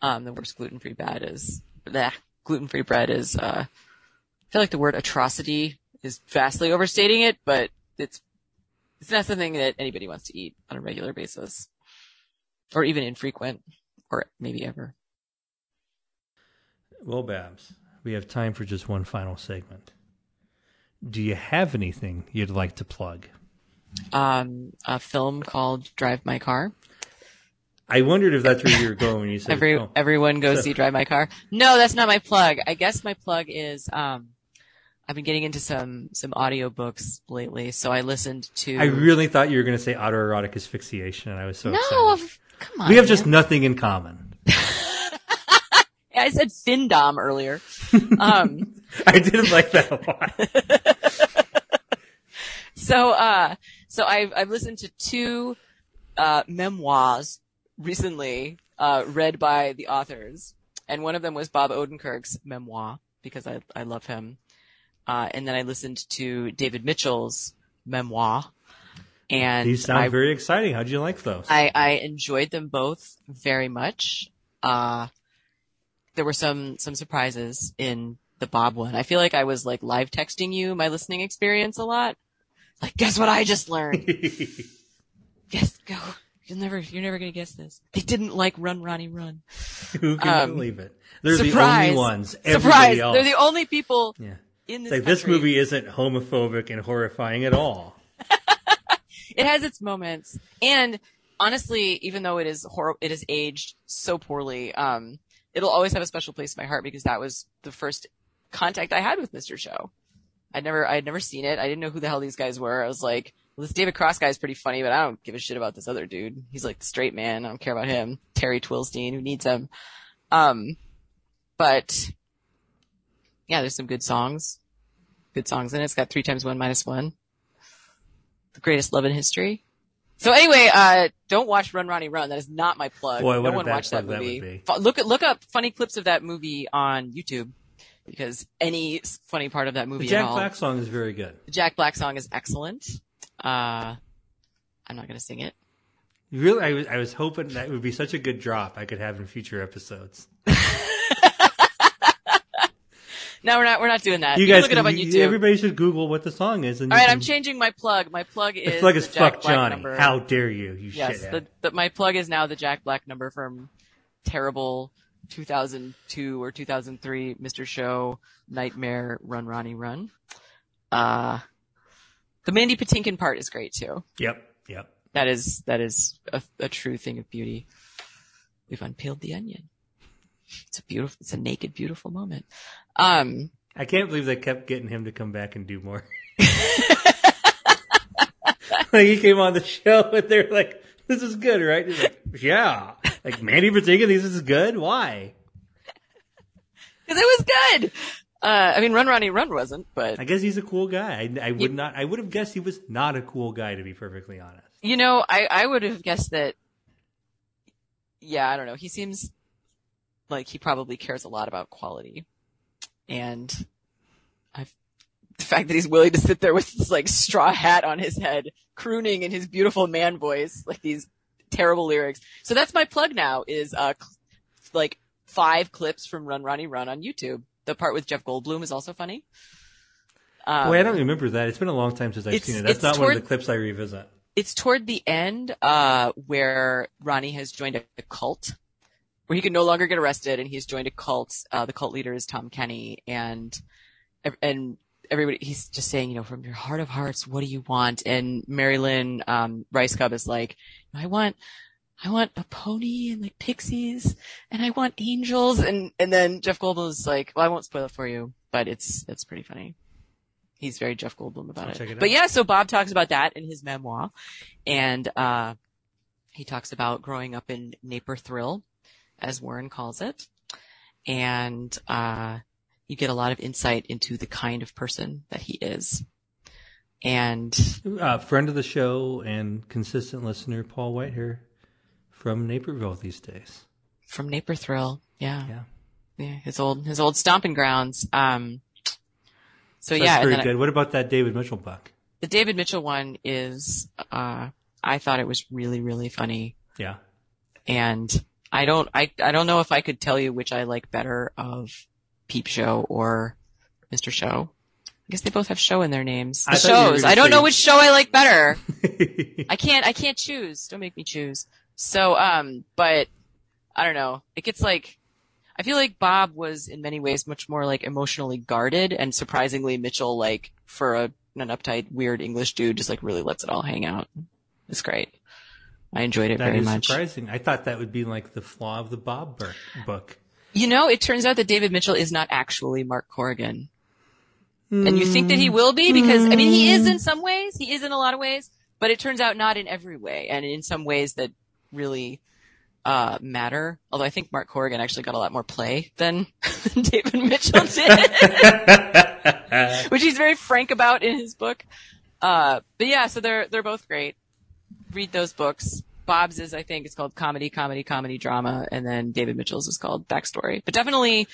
Um, the worst gluten-free bread is, bleh, gluten-free bread is, uh, I feel like the word atrocity is vastly overstating it, but it's, it's not something that anybody wants to eat on a regular basis. Or even infrequent. Or maybe ever. Well, Babs, we have time for just one final segment. Do you have anything you'd like to plug? Um, a film called Drive My Car. I wondered if that's where you were going when you said Every oh. everyone goes So- see Drive My Car. No, that's not my plug. I guess my plug is um I've been getting into some some audiobooks lately, so I listened to I really thought you were going to say autoerotic asphyxiation, and I was so No, excited. come on. we have just man. nothing in common. I said Findom earlier. Um I didn't like that a lot. So uh so I've I've listened to two uh, memoirs recently uh, read by the authors, and one of them was Bob Odenkirk's memoir because I I love him. Uh, and then I listened to David Mitchell's memoir, and These sound I, very exciting. How'd you like those? I I enjoyed them both very much. Uh, there were some some surprises in the Bob one. I feel like I was like live texting you my listening experience a lot. Like, guess what I just learned? Guess go. You'll never, you're never gonna guess this. They didn't like Run Ronnie Run. Who can Um, believe it? They're the only ones. Surprise! else. They're the only people yeah. in this. like this movie isn't homophobic and horrifying at all. It has its moments, and honestly, even though it is hor- it is aged so poorly, um, it'll always have a special place in my heart because that was the first contact I had with Mr. Show. I'd never, I'd never seen it. I didn't know who the hell these guys were. I was like, well, this David Cross guy is pretty funny, but I don't give a shit about this other dude. He's like the straight man. I don't care about him. Terry Twillstein, who needs him? Um, but yeah, there's some good songs. Good songs in it. It's got three times one minus one. The greatest love in history. So anyway, uh, don't watch Run Ronnie Run. That is not my plug. Boy, no one watched that that movie. be. Look at, look up funny clips of that movie on YouTube because any funny part of that movie The Jack at all. Black song is very good. The Jack Black song is excellent. Uh, I'm not going to sing it. Really, I was I was hoping that would be such a good drop I could have in future episodes. No, we're not. We're not doing that. You can guys, look it up on YouTube. everybody should Google what the song is. And All you right, can- I'm changing my plug. My plug is The plug is the Jack fuck Black Johnny. number. How dare you, you yes, the, the, my plug is now the Jack Black number from terrible 2002 or 2003 Mr. Show Nightmare Run Ronnie Run. Uh, the Mandy Patinkin part is great too. Yep, yep. That is that is a, a true thing of beauty. We've unpeeled the onion. It's a beautiful, it's a naked, beautiful moment. Um, I can't believe they kept getting him to come back and do more. like he came on the show and they're like, "This is good, right?" He's like, "Yeah." Like Mandy Patinkin, this is good. Why? cause it was good. Uh, I mean, Run Ronnie Run wasn't, but I guess he's a cool guy. I, I would You- not. I would have guessed he was not a cool guy, to be perfectly honest. You know, I, I would have guessed that, yeah, I don't know. He seems like he probably cares a lot about quality. And I've, the fact that he's willing to sit there with this like straw hat on his head, crooning in his beautiful man voice, like these terrible lyrics. So that's my plug now is, uh, like five clips from Run Ronnie Run on YouTube. The part with Jeff Goldblum is also funny. Um, Boy, I don't remember that. It's been a long time since I've seen it. That's not one of the clips I revisit. it's toward the end uh where Ronnie has joined a, a cult where he can no longer get arrested and he's joined a cult uh the cult leader is Tom Kenny and and everybody he's just saying you know from your heart of hearts what do you want? And Marilyn um Rice Cub is like I want I want a pony and like pixies and I want angels. And and then Jeff Goldblum is like well I won't spoil it for you but it's it's pretty funny. He's very Jeff Goldblum about it. it But yeah, so Bob talks about that in his memoir, and uh, he talks about growing up in Naper Thrill, as Warren calls it, and uh, you get a lot of insight into the kind of person that he is. And Uh, friend of the show and consistent listener, Paul Whitehair from Naperville these days. from Naper Thrill, yeah, Yeah. yeah, his old his old stomping grounds. Um, so, So yeah, very then I- good. What about that David Mitchell buck? the David Mitchell one is, uh, I thought it was really really funny. Yeah. and I don't, I, I don't know if I could tell you which I like better of Peep Show or Mr. Show. I guess they both have show in their names. The I thought shows. I don't say- know which show I like better. I can't, I can't choose. Don't make me choose. So, um, but I don't know. It gets like, I feel like Bob was in many ways much more like emotionally guarded and surprisingly Mitchell, like for a, an uptight, weird English dude, just like really lets it all hang out. It's great. I enjoyed it That very is much. surprising. I thought that would be like the flaw of the Bob book. You know, it turns out that David Mitchell is not actually Mark Corrigan. And you think that he will be because, I mean, he is in some ways, he is in a lot of ways, but it turns out not in every way and in some ways that really, uh, matter. Although I think Mark Corrigan actually got a lot more play than David Mitchell did, which he's very frank about in his book. Uh, but yeah, so they're, they're both great. Read those books. Bob's is, I think, it's called comedy, comedy, comedy, drama, and then David Mitchell's is called backstory. But definitely,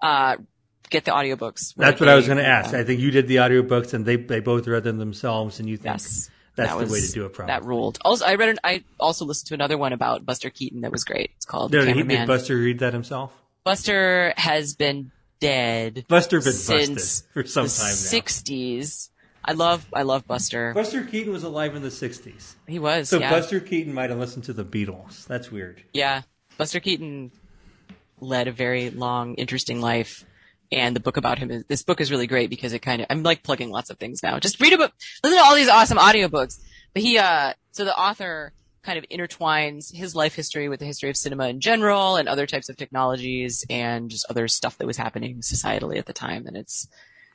uh, get the audiobooks. That's what I was going to ask. I think you did the audiobooks and they, they both read them themselves and you think Yes. that's That the way to do it probably. That ruled. Also, I read. An, I also listened to another one about Buster Keaton that was great. It's called he, did Buster read that himself? Buster has been dead Buster been since busted for some time now. '60s. I love. I love Buster. Buster Keaton was alive in the 60s. He was. So yeah. Buster Keaton might have listened to the Beatles. That's weird. Yeah, Buster Keaton led a very long, interesting life. And the book about him is, this book is really great because it kind of, I'm like plugging lots of things now. Just read a book, listen to all these awesome audiobooks. But he, uh, so the author kind of intertwines his life history with the history of cinema in general and other types of technologies and just other stuff that was happening societally at the time. And it's,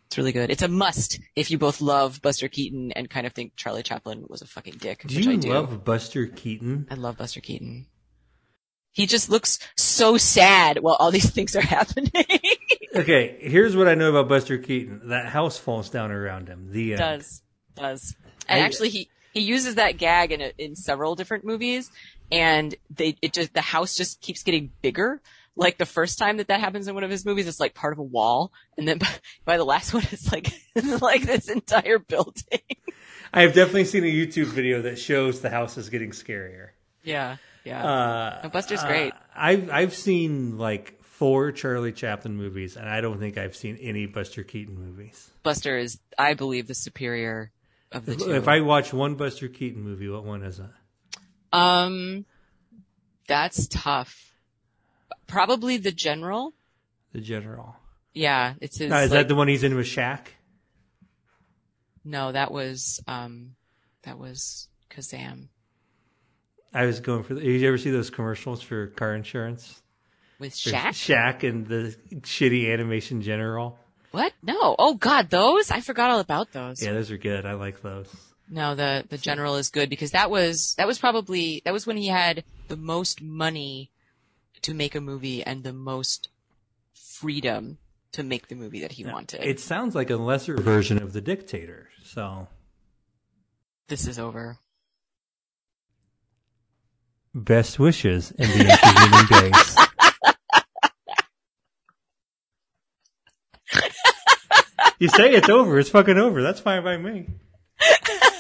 it's really good. It's a must if you both love Buster Keaton and kind of think Charlie Chaplin was a fucking dick, Do which you I do. love Buster Keaton? I love Buster Keaton. He just looks so sad while all these things are happening. Okay, here's what I know about Buster Keaton. That house falls down around him. The end. does, does. And I- actually he, he uses that gag in, a, in several different movies and they, it just, the house just keeps getting bigger. Like the first time that that happens in one of his movies, it's like part of a wall. And then by, by the last one, it's like, like this entire building. I have definitely seen a YouTube video that shows the house is getting scarier. yeah. Yeah. Uh, No, Buster's great. uh, I've I've seen like four Charlie Chaplin movies, and I don't think I've seen any Buster Keaton movies. Buster is, I believe, the superior of the If, two. if I watch one Buster Keaton movie, what one is it? Um, that's tough. Probably the general. The General. Yeah, it's his. Now, is like- that the one he's in with Shaq? no, that was um, that was Kazam I was going for. The, did you ever see those commercials for car insurance? with Shaq. Shaq and the shitty animation General. What? No. Oh God, those I forgot all about those. Yeah, those are good. I like those. No, the the general is good because that was that was probably that was when he had the most money to make a movie and the most freedom to make the movie that he wanted. It sounds like a lesser version of the Dictator. So this is over. best wishes in the intervening days. You say it's over. It's fucking over. That's fine by me.